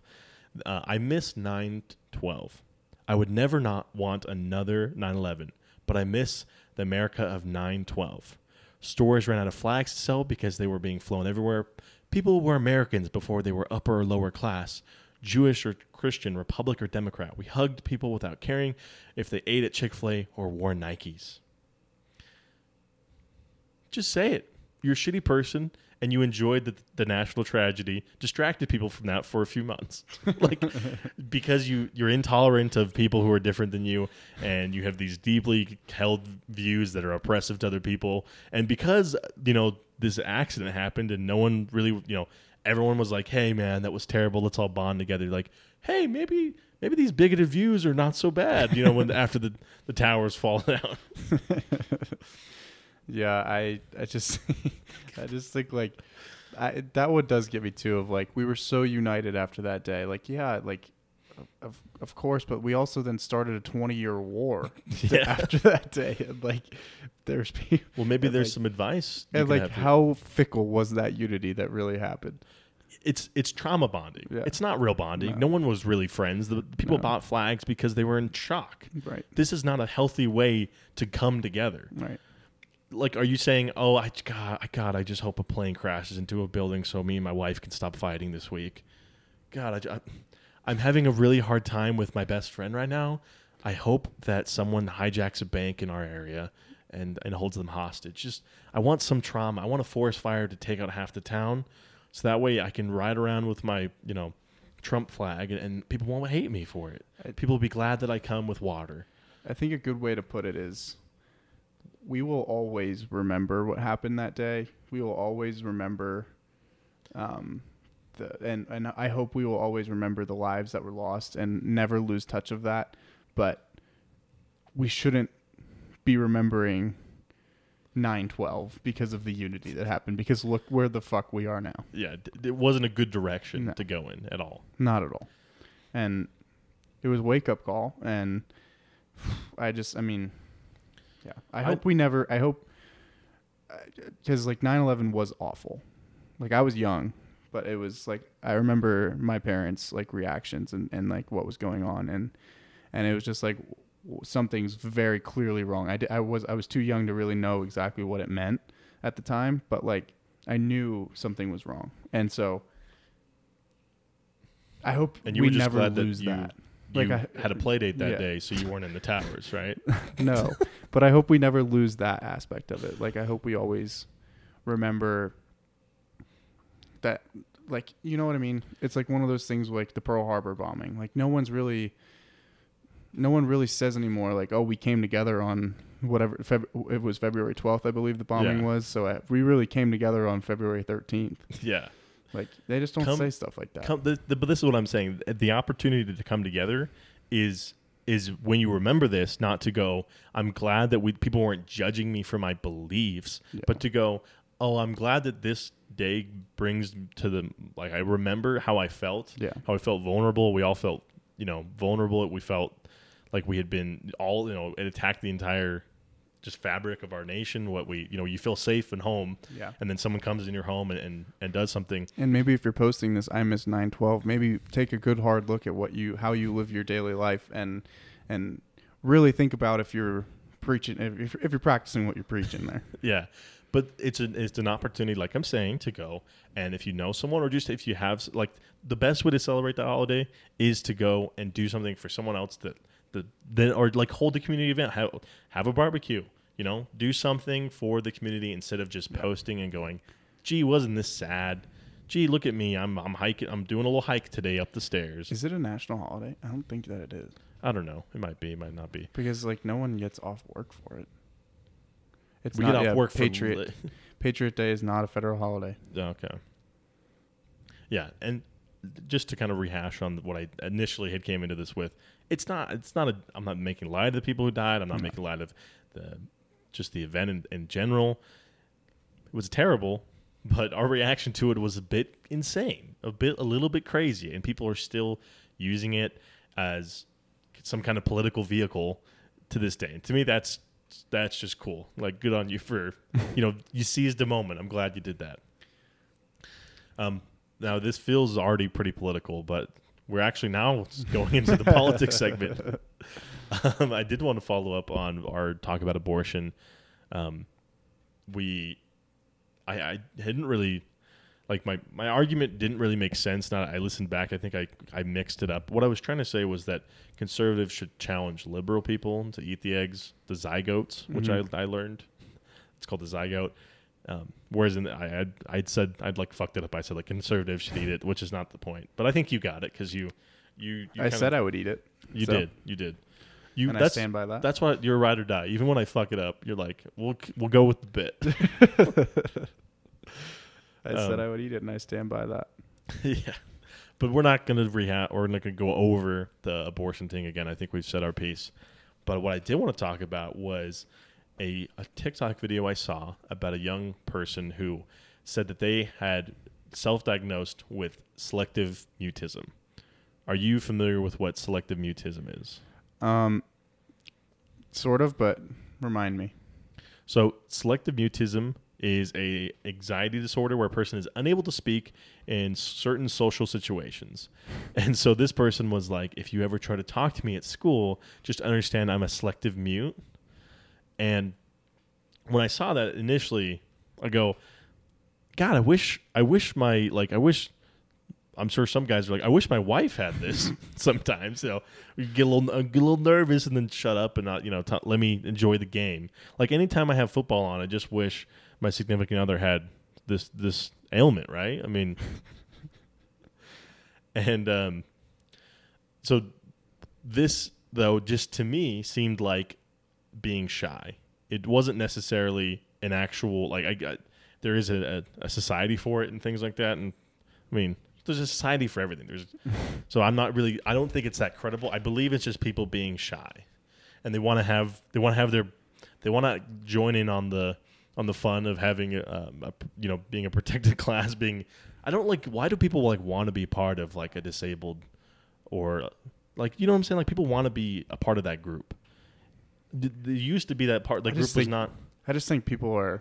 Uh, I miss 9/12. I would never not want another 9/11, but I miss the America of 9/12. Stores ran out of flags to sell because they were being flown everywhere. People were Americans before they were upper or lower class. Jewish or Christian, Republic or Democrat. We hugged people without caring if they ate at Chick fil A or wore Nikes. Just say it. You're a shitty person and you enjoyed the, the national tragedy, distracted people from that for a few months. like because you you're intolerant of people who are different than you and you have these deeply held views that are oppressive to other people and because you know this accident happened and no one really, you know, everyone was like, "Hey man, that was terrible. Let's all bond together." Like, "Hey, maybe maybe these bigoted views are not so bad." You know, when after the the towers fall down. Yeah, I I just I just think like I, that one does get me too of like we were so united after that day. Like yeah, like of of course, but we also then started a 20 year war Yeah. after that day. And like there's people Well, maybe there's like- some advice. and like how fickle was that unity that really happened? it's it's trauma bonding. Yeah. It's not real bonding. No. No, one was really friends. The people No. bought flags because they were in shock. Right. This is not a healthy way to come together. Right. Like, are you saying, "Oh, I God, I God, I just hope a plane crashes into a building so me and my wife can stop fighting this week"? God, I, ju- I'm having a really hard time with my best friend right now. I hope that someone hijacks a bank in our area and and holds them hostage. Just I want some trauma. I want a forest fire to take out half the town, so that way I can ride around with my you know Trump flag and, and people won't hate me for it. People will be glad that I come with water. I think a good way to put it is we will always remember what happened that day. We will always remember um the and and I hope we will always remember the lives that were lost and never lose touch of that. But we shouldn't be remembering 912 because of the unity that happened because look where the fuck we are now. Yeah, d- it wasn't a good direction No. to go in at all. Not at all. And it was wake up call. And I just, I mean, yeah. I, I- hope we never, I hope, uh, because like 9 11 was awful. Like I was young, but it was like, I remember my parents' like reactions and, and like what was going on. And, and it was just like something's very clearly wrong. I, I was, I was too young to really know exactly what it meant at the time, but like I knew something was wrong. And so, I hope And you we were just never glad that lose you that. You Like I- had a play date that yeah. day, so you weren't in the towers, right? No, but I hope we never lose that aspect of it. Like I hope we always remember that. Like you know what I mean? It's like one of those things like the Pearl Harbor bombing. Like no one's really, no one really says anymore. Like oh, we came together on whatever. Feb- it was February twelfth, I believe the bombing Yeah. was. So uh, we really came together on February thirteenth. yeah. Like they just don't Come- say stuff like that. Come, the, the, but this is what I'm saying. The opportunity to come together is is when you remember this, not to go. I'm glad that we people weren't judging me for my beliefs, Yeah. but to go. Oh, I'm glad that this day brings to the like. I remember how I felt. Yeah. How I felt vulnerable. We all felt, you know, vulnerable. We felt like we had been all, you know, it attacked the entire just fabric of our nation. What we, you know, you feel safe and home, Yeah. and then someone comes in your home and, and, and does something And maybe if you're posting this, I miss nine twelve. Maybe take a good hard look at what you how you live your daily life and and really think about if you're preaching if, if you're practicing what you're preaching there. Yeah, but it's an it's an opportunity, like I'm saying, to go and if you know someone or just if you have like the best way to celebrate the holiday is to go and do something for someone else that that then or like hold a community event, have have a barbecue, you know, do something for the community instead of just posting and going, "Gee, wasn't this sad?" Gee, look at me. I'm I'm hiking. I'm doing a little hike today up the stairs. Is it a national holiday? I don't think that it is I don't know. It might be. It might not be. because like no one gets off work for it. It's we not get off yeah, work for Patriot li- Patriot Day is not a federal holiday. Oh, okay. Yeah, and just to kind of rehash on what I initially had came into this with, it's not. It's not a. I'm not making light of the people who died. I'm not No. making light of the just the event in, in general. It was terrible, but our reaction to it was a bit insane, a bit, a little bit crazy, and people are still using it as some kind of political vehicle to this day. And to me, that's that's just cool. Like, good on you for, you know, you seized a moment. I'm glad you did that. Um, now this feels already pretty political, but we're actually now going into the politics segment. Um, I did want to follow up on our talk about abortion. Um, we, I, I hadn't really, like my my argument didn't really make sense. Now I listened back. I think I I mixed it up. What I was trying to say was that conservatives should challenge liberal people to eat the eggs, the zygotes, which Mhm. I I learned. It's called the zygote. Um, whereas in the, I I'd, I'd said I'd like fucked it up. I said like conservatives should eat it, which is not the point. But I think you got it because you you, you I said I would eat it. you so- did you did you and I that's stand by that. that's why you're a ride or die. Even when I fuck it up, you're like we'll we'll go with the bit. I said um, I would eat it, and I stand by that. yeah. But we're not going to rehat or not going to go over the abortion thing again. I think we've said our piece. But what I did want to talk about was a, a TikTok video I saw about a young person who said that they had self diagnosed with selective mutism. Are you familiar with what selective mutism is? Um, sort of, but remind me. So, selective mutism is a anxiety disorder where a person is unable to speak in certain social situations. And so this person was like, if you ever try to talk to me at school, just understand I'm a selective mute. And when I saw that initially, I go, God, I wish I wish my like I wish I'm sure some guys are like, I wish my wife had this. Sometimes, you know, you get a little, uh, get a little nervous and then shut up and not, you know, t- let me enjoy the game. Like anytime I have football on, I just wish my significant other had this this ailment, right? I mean, and um, so this though, just to me, seemed like being shy. It wasn't necessarily an actual like I got. There is a, a, a society for it and things like that, and I mean, there's a society for everything. There's, so I'm not really. I don't think it's that credible. I believe it's just people being shy, and they want to have they want to have their they want to join in on the on the fun of having a, um, a you know being a protected class. Being I don't like. Why do people like want to be part of like a disabled or like you know what I'm saying? Like people want to be a part of that group. D- There used to be that part. like group was not. I just think people are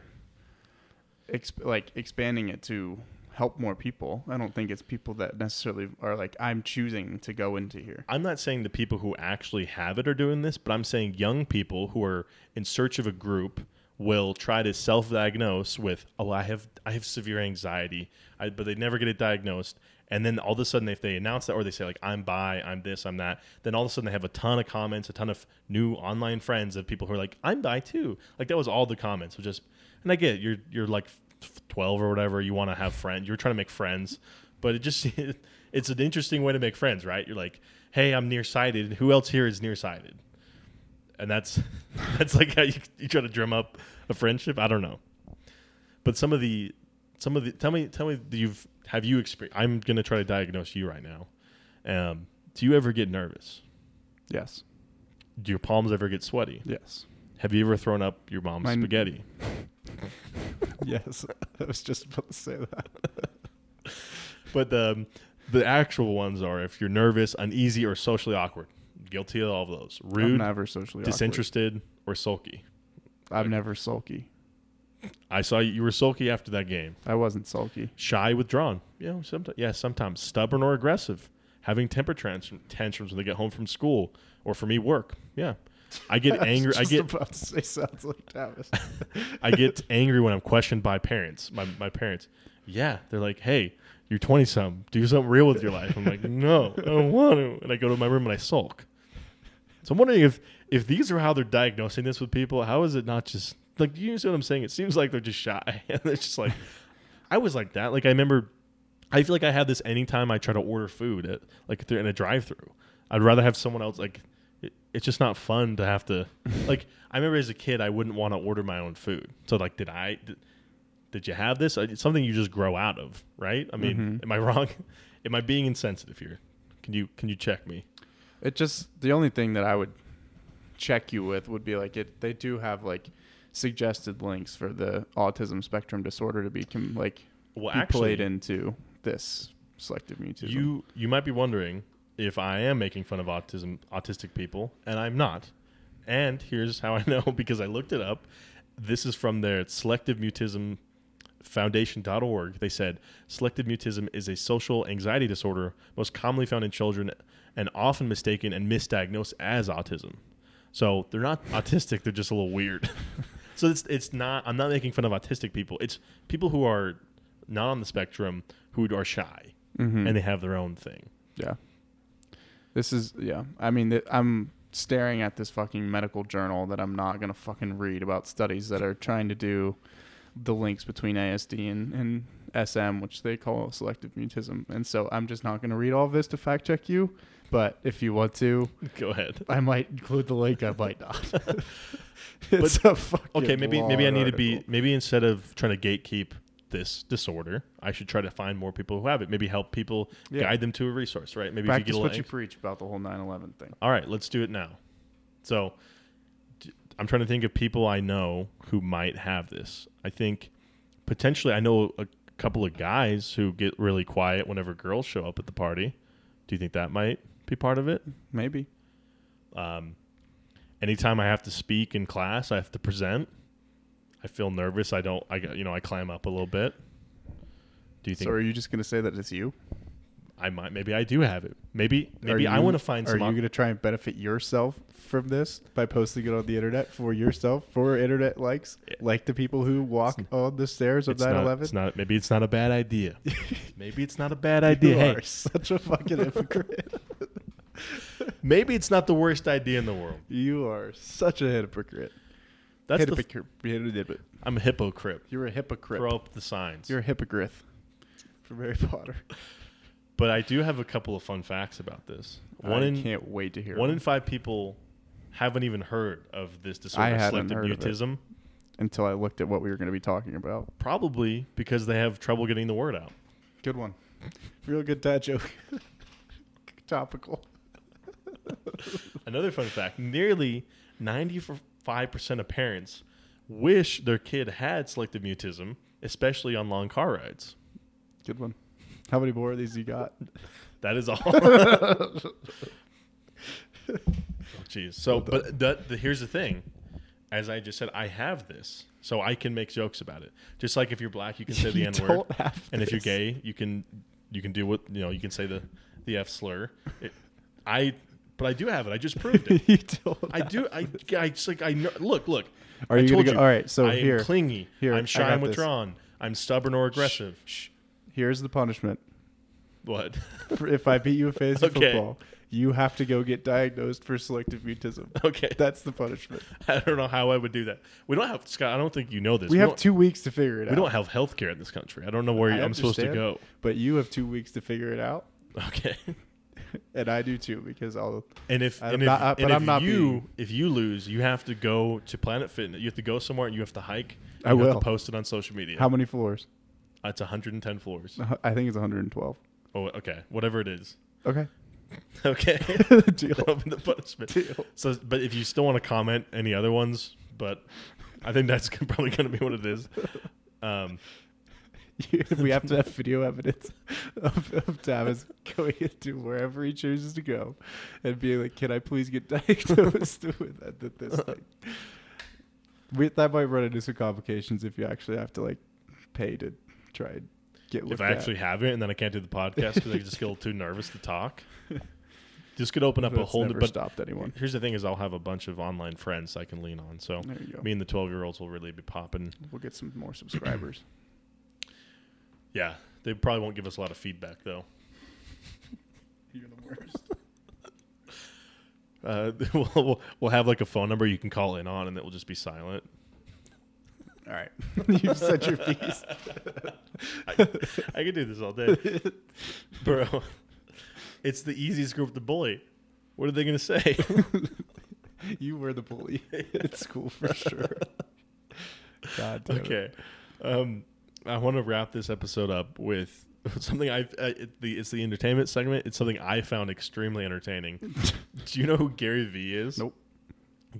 exp- like expanding it to help more people. I don't think it's people that necessarily are like I'm choosing to go into here. I'm not saying the people who actually have it are doing this, but I'm saying young people who are in search of a group will try to self-diagnose with, "Oh, I have I have severe anxiety," I, but they never get it diagnosed. And then all of a sudden, if they announce that or they say like, "I'm bi, I'm this, I'm that," then all of a sudden they have a ton of comments, a ton of new online friends of people who are like, "I'm bi too." Like that was all the comments. So just, and I get it, you're you're like 12 or whatever. You want to have friends. You're trying to make friends, but it just it's an interesting way to make friends, right? You're like, "Hey, I'm nearsighted. Who else here is nearsighted?" And that's that's like how you, you try to drum up a friendship. I don't know, but some of the some of the tell me tell me you've have you experienced? I'm gonna try to diagnose you right now. Um, do you ever get nervous? Yes. Do your palms ever get sweaty? Yes. Have you ever thrown up your mom's Mine- spaghetti? yes. I was just about to say that. But the um, the actual ones are if you're nervous, uneasy, or socially awkward. Guilty of all of those. I'm Rude, never socially awkward. disinterested, or sulky. I'm never sulky. I saw you, you were sulky after that game. I wasn't sulky. Shy, withdrawn. Yeah, sometimes. Yeah, sometimes stubborn or aggressive. Having temper tantrums when they get home from school, or for me, work. Yeah, I get angry. I was get about to say sounds like Travis. I get angry when I'm questioned by parents. My my parents. Yeah, they're like, "Hey, you're 20 something. Do something real with your life." I'm like, "No, I don't want to." And I go to my room and I sulk. So I'm wondering if if these are how they're diagnosing this with people. How is it not just like you see what I'm saying? It seems like they're just shy, and it's just like I was like that. Like I remember, I feel like I have this anytime I try to order food at like in a drive-through. I'd rather have someone else like. It, it's just not fun to have to like. I remember as a kid, I wouldn't want to order my own food. So like, did I? Did, did you have this? Uh, It's something you just grow out of, right? I mean, Mhm. am I wrong? am I being insensitive here? Can you can you check me? It just the only thing that I would check you with would be like it. They do have like suggested links for the autism spectrum disorder to be com- like Well, be actually, played into this selective mutism. You you might be wondering if I am making fun of autism autistic people, and I'm not. And here's how I know because I looked it up. This is from their selective mutism foundation.org. They said selective mutism is a social anxiety disorder most commonly found in children and often mistaken and misdiagnosed as autism. So they're not autistic, they're just a little weird. so it's it's not I'm not making fun of autistic people. It's people who are not on the spectrum who are shy Mhm. and they have their own thing. Yeah. This is yeah. I mean, th- I'm staring at this fucking medical journal that I'm not gonna fucking read about studies that are trying to do the links between ASD and, and SM, which they call selective mutism. And so I'm just not gonna read all of this to fact check you. But if you want to, Go ahead. I might include the link. I might not. it's a fucking Okay, maybe maybe I need to be maybe instead of trying to gatekeep this disorder, I should try to find more people who have it. Maybe help people Yeah. guide them to a resource, right? Maybe practice if you what you preach about the whole 9/11 thing. All right, let's do it now. So I'm trying to think of people I know who might have this. I think potentially I know a couple of guys who get really quiet whenever girls show up at the party. Do you think that might be part of it? Maybe. Um, anytime I have to speak in class, I have to present. I feel nervous. I don't. I you know I climb up a little bit. Do you think? So are you just gonna say that it's you? I might maybe I do have it. Maybe maybe Are I want to find Are some. you op- going to try and benefit yourself from this by posting it on the internet for yourself for internet likes, like the people who walk on the stairs of it's not, 9/11? it's not. Maybe it's not a bad idea. maybe it's not a bad You idea. Hey, are such a fucking hypocrite. maybe it's not the worst idea in the world. you are such a hypocrite. That's the, Hypocrite. I'm a hypocrite. You're a hypocrite. Throw up the signs. You're a hypocrite from Harry Potter. But I do have a couple of fun facts about this. One I in, can't wait to hear. One them. in five people haven't even heard of this disorder, I hadn't selective heard of it. mutism. Until I looked at what we were going to be talking about. Probably because they have trouble getting the word out. Good one. Real good dad joke. Topical. Another fun fact: nearly ninety 5% of parents wish their kid had selective mutism, especially on long car rides. Good one. How many more of these you got? that is all. Jeez. oh, so, but the, the, here's the thing. As I just said, I have this, so I can make jokes about it. Just like if you're black, you can say the N word, and this. if you're gay, you can you can do what you know. You can say the the F slur. It, I but I do have it. I just proved it. you don't. I do. I, I just like I know. Look, look. Are I you gonna go- all right, so I here- am clingy. here, I'm shy and got this. withdrawn. I'm stubborn or aggressive. Shh. Here's the punishment. What? If I beat you in fantasy Okay. football, you have to go get diagnosed for selective mutism. okay. That's the punishment. I don't know how I would do that. We don't have Scott. I don't think you know this. We have two weeks to figure it We out. We don't have health care in this country. I don't know where I I'm supposed to go. But you have two weeks to figure it out, Okay. and I do too because I'll. And if I'm and not- uh, and but if I'm not you being- if you lose, you have to go to Planet Fitness. You have to go somewhere and you have to hike. I you have will. to post it on social media. How many floors? It's 110 floors. I think it's 112. Oh, okay. Whatever it is. Okay. Okay. Deal. The punishment. Deal. So, but if you still want to comment any other ones, but I think that's probably going to be what it is. Um, we have to have video evidence of, of Tavis going into wherever he chooses to go and being like, "Can I please get diagnosed with, that- with this thing?" We, that might run into some complications if you actually have to like pay to try and get if I actually have it and then I can't do the podcast because I just get a little too nervous to talk, this could open at. up a whole new. never But stopped anyone. here's the thing: is I'll have a bunch of online friends I can lean on. So There you go. me and the 12 year olds will really be popping. We'll get some more subscribers. Yeah, they probably won't give us a lot of feedback though. You're the worst. Uh, we'll, we'll we'll have like a phone number you can call in on, and it will just be silent. All right, you've said your piece. I, I could do this all day, bro. It's the easiest group to bully. What are they gonna say? you were the bully at school for sure. God damn it. okay, um, I want to wrap this episode up with something I. Uh, it, the it's the entertainment segment. It's something I found extremely entertaining. Do you know who Gary Vee is? Nope.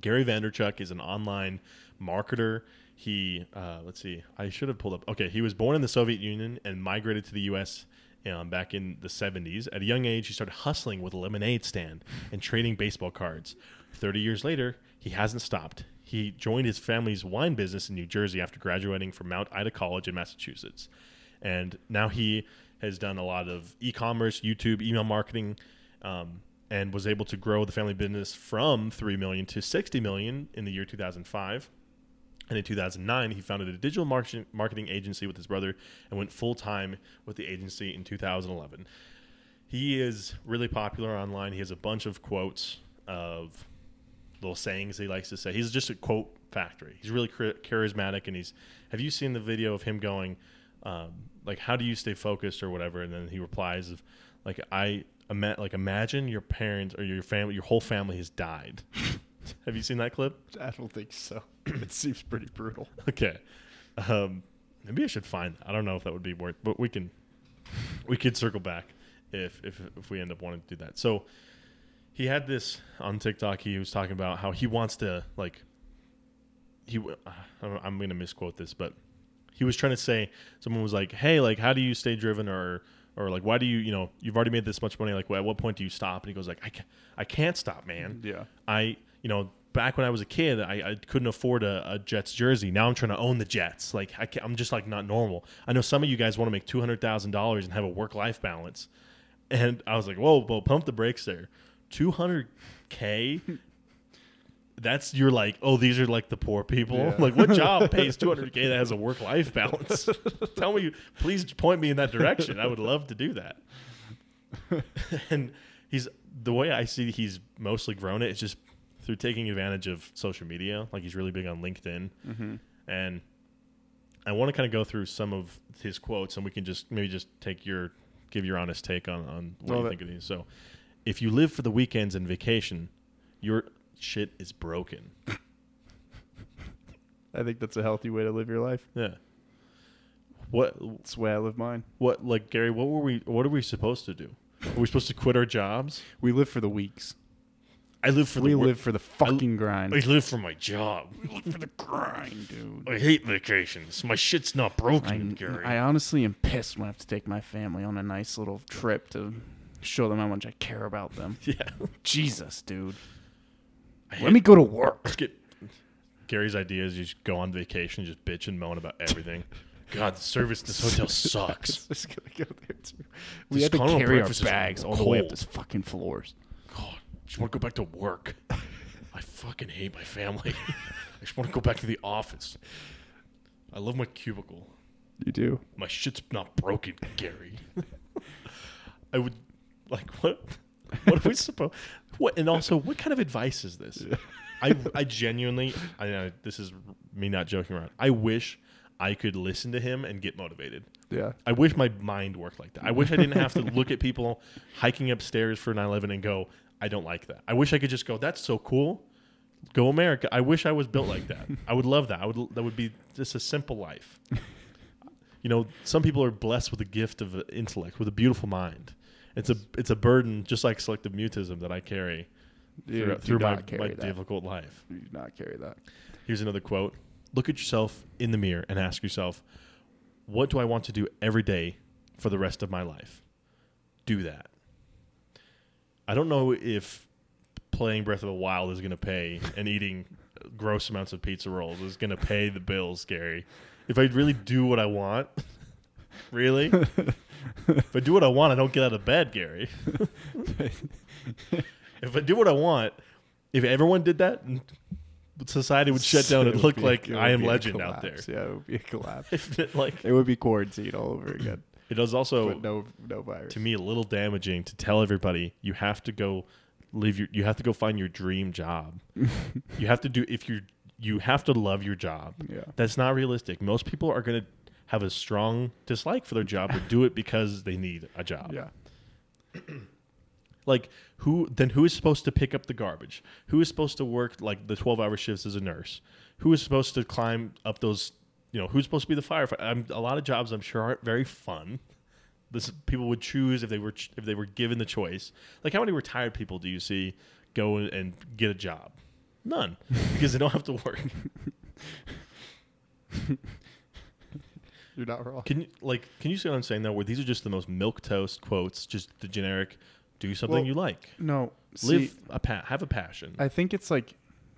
Gary Vaynerchuk is an online marketer. He, uh, let's see, I should have pulled up. Okay, he was born in the Soviet Union and migrated to the U.S. Um, back in the 70s. At a young age, he started hustling with a lemonade stand and trading baseball cards. 30 years later, he hasn't stopped. He joined his family's wine business in New Jersey after graduating from Mount Ida College in Massachusetts. And now he has done a lot of e commerce, YouTube, email marketing, um, and was able to grow the family business from 3 million to 60 million in the year 2005. And in 2009, he founded a digital marketing agency with his brother and went full time with the agency in 2011. He is really popular online. He has a bunch of quotes of little sayings he likes to say. He's just a quote factory. He's really charismatic, and he's. Have you seen the video of him going, um, like, "How do you stay focused?" or whatever? And then he replies, "Of like I ima- like imagine your parents or your family, your whole family has died." Have you seen that clip? I don't think so. it seems pretty brutal. Okay. Um, maybe I should find. I don't know if that would be worth, but we can we could circle back if if if we end up wanting to do that. So he had this on TikTok. He was talking about how he wants to like he. w- uh, I don't know, I'm going to misquote this, but he was trying to say someone was like, "Hey, like, how do you stay driven?" or or like, "Why do you you know you've already made this much money? Like, at what point do you stop?" And he goes like, "I ca- I can't stop, man." Yeah. I, you know, back when I was a kid, I, I couldn't afford a, a Jets jersey. Now I'm trying to own the Jets. Like I am just like not normal. I know some of you guys want to make two hundred thousand dollars and have a work life balance, and I was like, whoa, whoa, pump the brakes there. 200K? That's you're like, oh, these are like the poor people. Yeah. Like, what job pays 200K that has a work life balance? Tell me, please point me in that direction. I would love to do that. and he's the way I see he's mostly grown it is just through taking advantage of social media. Like he's really big on LinkedIn, Mm-hmm. and I want to kind of go through some of his quotes, and we can just maybe just take your give your honest take on on what Well, you that- think of these. So, if you live for the weekends and vacation, your shit is broken. I think that's a healthy way to live your life. Yeah. What That's the way I live mine. what like Gary? What were we? What are we supposed to do? Are we supposed to quit our jobs? We live for the weeks. I live for we the work- live for the fucking grind. I live for my job. We live for the grind, dude. I hate vacations. My shit's not broken, I, Gary. I honestly am pissed when I have to take my family on a nice little trip to show them how much I care about them. yeah. Jesus, dude. I Let me go to work. Get Gary's idea is you just go on vacation, just bitch and moan about everything. God, the service this hotel sucks. Just gonna go there too. We This had to carry our breakfast is bags all the way up cold. this fucking floors. God, just want to go back to work. I fucking hate my family. I just want to go back to the office. I love my cubicle. You do? My shit's not broken, Gary. I would like what? What are we supposed? What and also what kind of advice is this? I I genuinely I know this is me not joking around. I wish I could listen to him and get motivated. Yeah. I wish my mind worked like that. I wish I didn't have to look at people hiking upstairs for 9/11 and go, I don't like that. I wish I could just go, that's so cool. Go America. I wish I was built like that. I would love that. I would that would be just a simple life. You know, some people are blessed with the gift of intellect, with a beautiful mind. It's a it's a burden just like selective mutism that I carry You through, through my, my that. difficult life. You do not carry that. Here's another quote. Look at yourself in the mirror and ask yourself, what do I want to do every day for the rest of my life? Do that. I don't know if playing Breath of the Wild is going to pay and eating gross amounts of pizza rolls is going to pay the bills, Gary. If I really do what I want, really? If I do what I want, I don't get out of bed, Gary. if I do what I want, if everyone did that, society would shut down It and would look like it I am legend out there. Yeah, it would be a collapse. If it, like it would be quarantine all over again. it is also but no, no virus. to me a little damaging to tell everybody you have to go live your you have to go find your dream job. you have to do if you you have to love your job. yeah. That's not realistic. Most people are going to have a strong dislike for their job or do it because they need a job. Yeah. Like who then who is supposed to pick up the garbage? Who is supposed to work like the 12-hour shifts as a nurse? Who is supposed to climb up those, you know, who's supposed to be the firefighter? I'm, a lot of jobs I'm sure aren't very fun. This people would choose if they were ch- if they were given the choice. Like how many retired people do you see go and get a job? None, because they don't have to work. You're not wrong. Can you like can you see what I'm saying though? Where these are just the most milk toast quotes, just the generic, do something Well, you like, No. live see, a pa- have a passion. I think it's like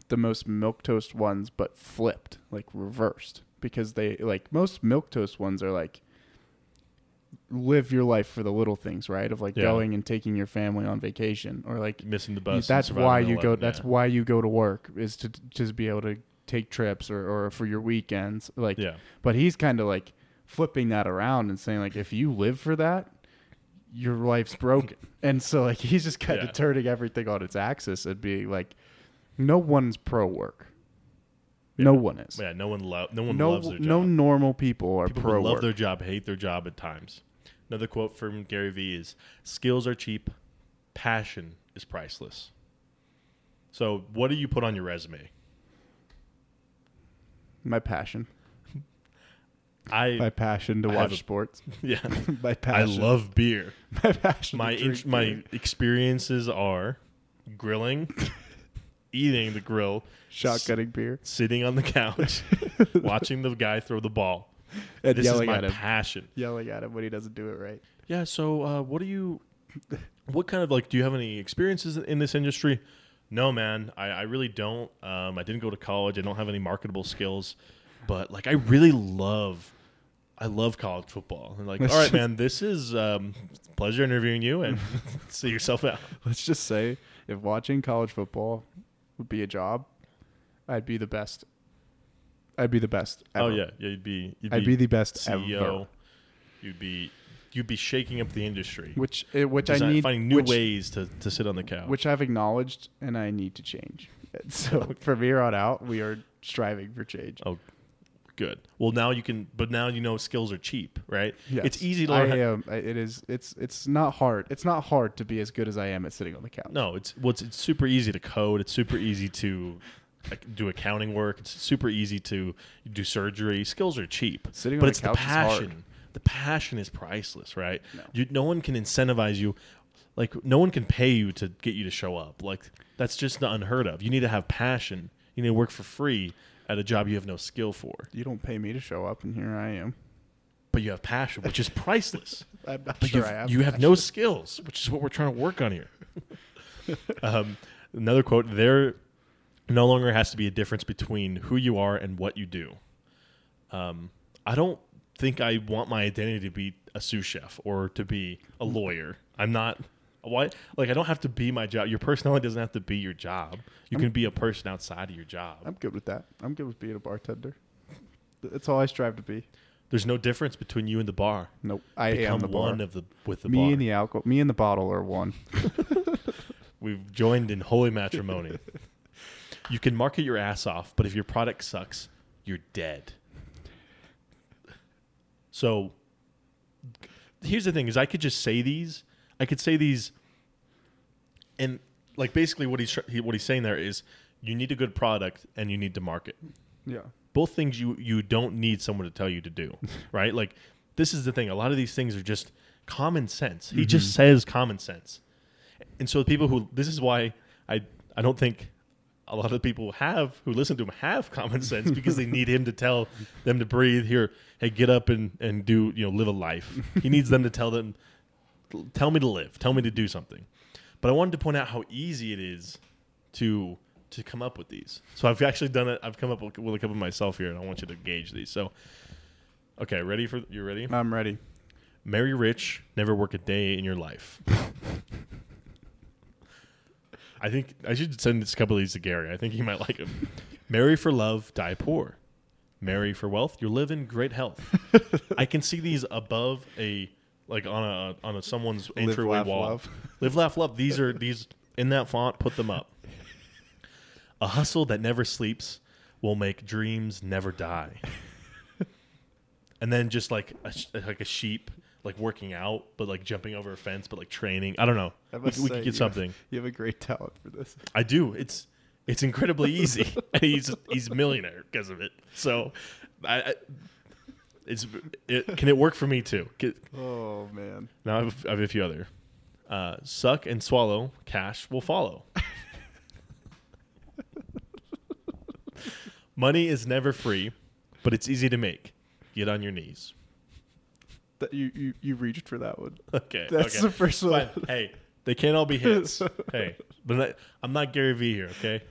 the most milk toast ones, but flipped, like reversed, because they like most milk toast ones are like live your life for the little things, right? Of like Yeah. going and taking your family on vacation, or like missing the bus. that's why you go. That's yeah. why you go to work is to just be able to take trips or or for your weekends, like. yeah. But he's kind of like flipping that around and saying like if you live for that, your life's broken. and so like he's just kind of turning everything on its axis and being like, no one's pro work. Yeah. No one is. Yeah, no one lo- no one no loves their job. no normal people are People pro who love work. their job hate their job at times. Another quote from Gary Vee is skills are cheap, passion is priceless. So, what do you put on your resume? My passion. I My passion to I have watch a- sports. yeah, my passion I passion. love beer. my passion. My to in- drink my beer. experiences are grilling, eating the grill, shotgunning beer sitting on the couch, watching the guy throw the ball. and This is yelling my at him. passion. Yelling at him when he doesn't do it right. Yeah. So, uh, what do you? What kind of like? Do you have any experiences in this industry? No, man. I, I really don't. Um, I didn't go to college. I don't have any marketable skills, but like I really love I love college football. And like, all right, man, this is um, pleasure interviewing you, and see yourself out. Let's just say if watching college football would be a job, I'd be the best. I'd be the best. Oh yeah, yeah, you'd be you'd I'd be the best CEO. ever. You'd be you'd be shaking up the industry. Which eh, which I Design- need finding new which, ways to, to sit on the couch. which I've acknowledged and I need to change. So from here on out, we are striving for change. oh, good. Well, now you can, but now you know skills are cheap, right? Yes. It's easy to I learn. how- am. I- It is. It's. It's not hard. It's not hard to be as good as I am at sitting on the couch. No, it's well, it's, it's super easy to code. It's super easy to like, do accounting work. It's super easy to do surgery. Skills are cheap, Sitting but on it's the the couch is hard. passion. The passion is priceless, right? No. You, no one can incentivize you. Like no one can pay you to get you to show up. Like that's just unheard of. You need to have passion. You need to work for free at a job you have no skill for, You don't pay me to show up, and here I am. but you have passion, which is priceless. I'm not But sure you've- I have. you have no skills, which is what we're trying to work on here. um, another quote: "There no longer has to be a difference between who you are and what you do." Um, I don't think I want my identity to be a sous chef or to be a lawyer. I'm not. Why? Like I don't have to be my job. Your personality doesn't have to be your job. You can be a person outside of your job. I'm good with that. I'm good with being a bartender. That's all I strive to be. There's no difference between you and the bar. Nope. I Become am the bar. one of the with the me bar. and the alcohol. Me and the bottle are one. We've joined in holy matrimony. you can market your ass off, but if your product sucks, you're dead. So here's the thing is I could just say these. I could say these and like basically what he's he, what he's saying there is you need a good product and you need to market. Yeah. Both things you you don't need someone to tell you to do, right? Like this is the thing. A lot of these things are just common sense. He just mm-hmm. says common sense. And so the people who this is why I I don't think a lot of people have who listen to him have common sense because they need him to tell them to breathe here hey get up and and do you know live a life he needs them to tell them tell me to live tell me to do something but i wanted to point out how easy it is to to come up with these so i've actually done it i've come up with, with a couple myself here and i want you to gauge these so okay ready for you ready I'm ready. marry rich never work a day in your life I think I should send this couple of these to Gary. I think he might like them. Marry for love, die poor. Marry for wealth, you live in great health. I can see these above a like on a on a someone's Live, entryway laugh, wall. love. Live, laugh, love. These are these in that font. Put them up. A hustle that never sleeps will make dreams never die. and then just like a, like a sheep, like working out, but like jumping over a fence, but like training. I don't know. I We, we could you- get something. You have a great talent for this. I do. It's it's incredibly easy, and he's he's a millionaire because of it. So, I, I it's it, can it work for me too? Can- Oh man. now I have, I have a few other. Uh, suck and swallow, cash will follow. Money is never free, but it's easy to make. Get on your knees. That you, you you reached for that one. Okay, That's okay. the first one. Fine. Hey, they can't all be hits. hey, but I- I'm not Gary Vee here. Okay.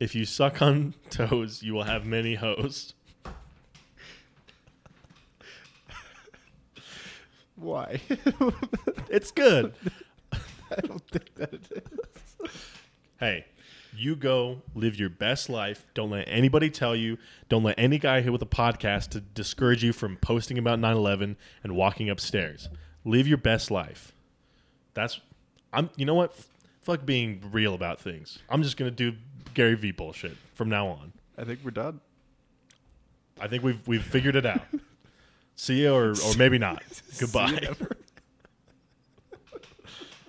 If you suck on toes, you will have many hoes. Why? It's good. I don't think that it is. hey, you go live your best life. Don't let anybody tell you. Don't let any guy here with a podcast to discourage you from posting about 9/11 and walking upstairs. Live your best life. That's I'm. You know what? Fuck being real about things. I'm just gonna do Gary Vee bullshit from now on. I think we're done. I think we've we've figured it out. See you or or maybe not. Goodbye.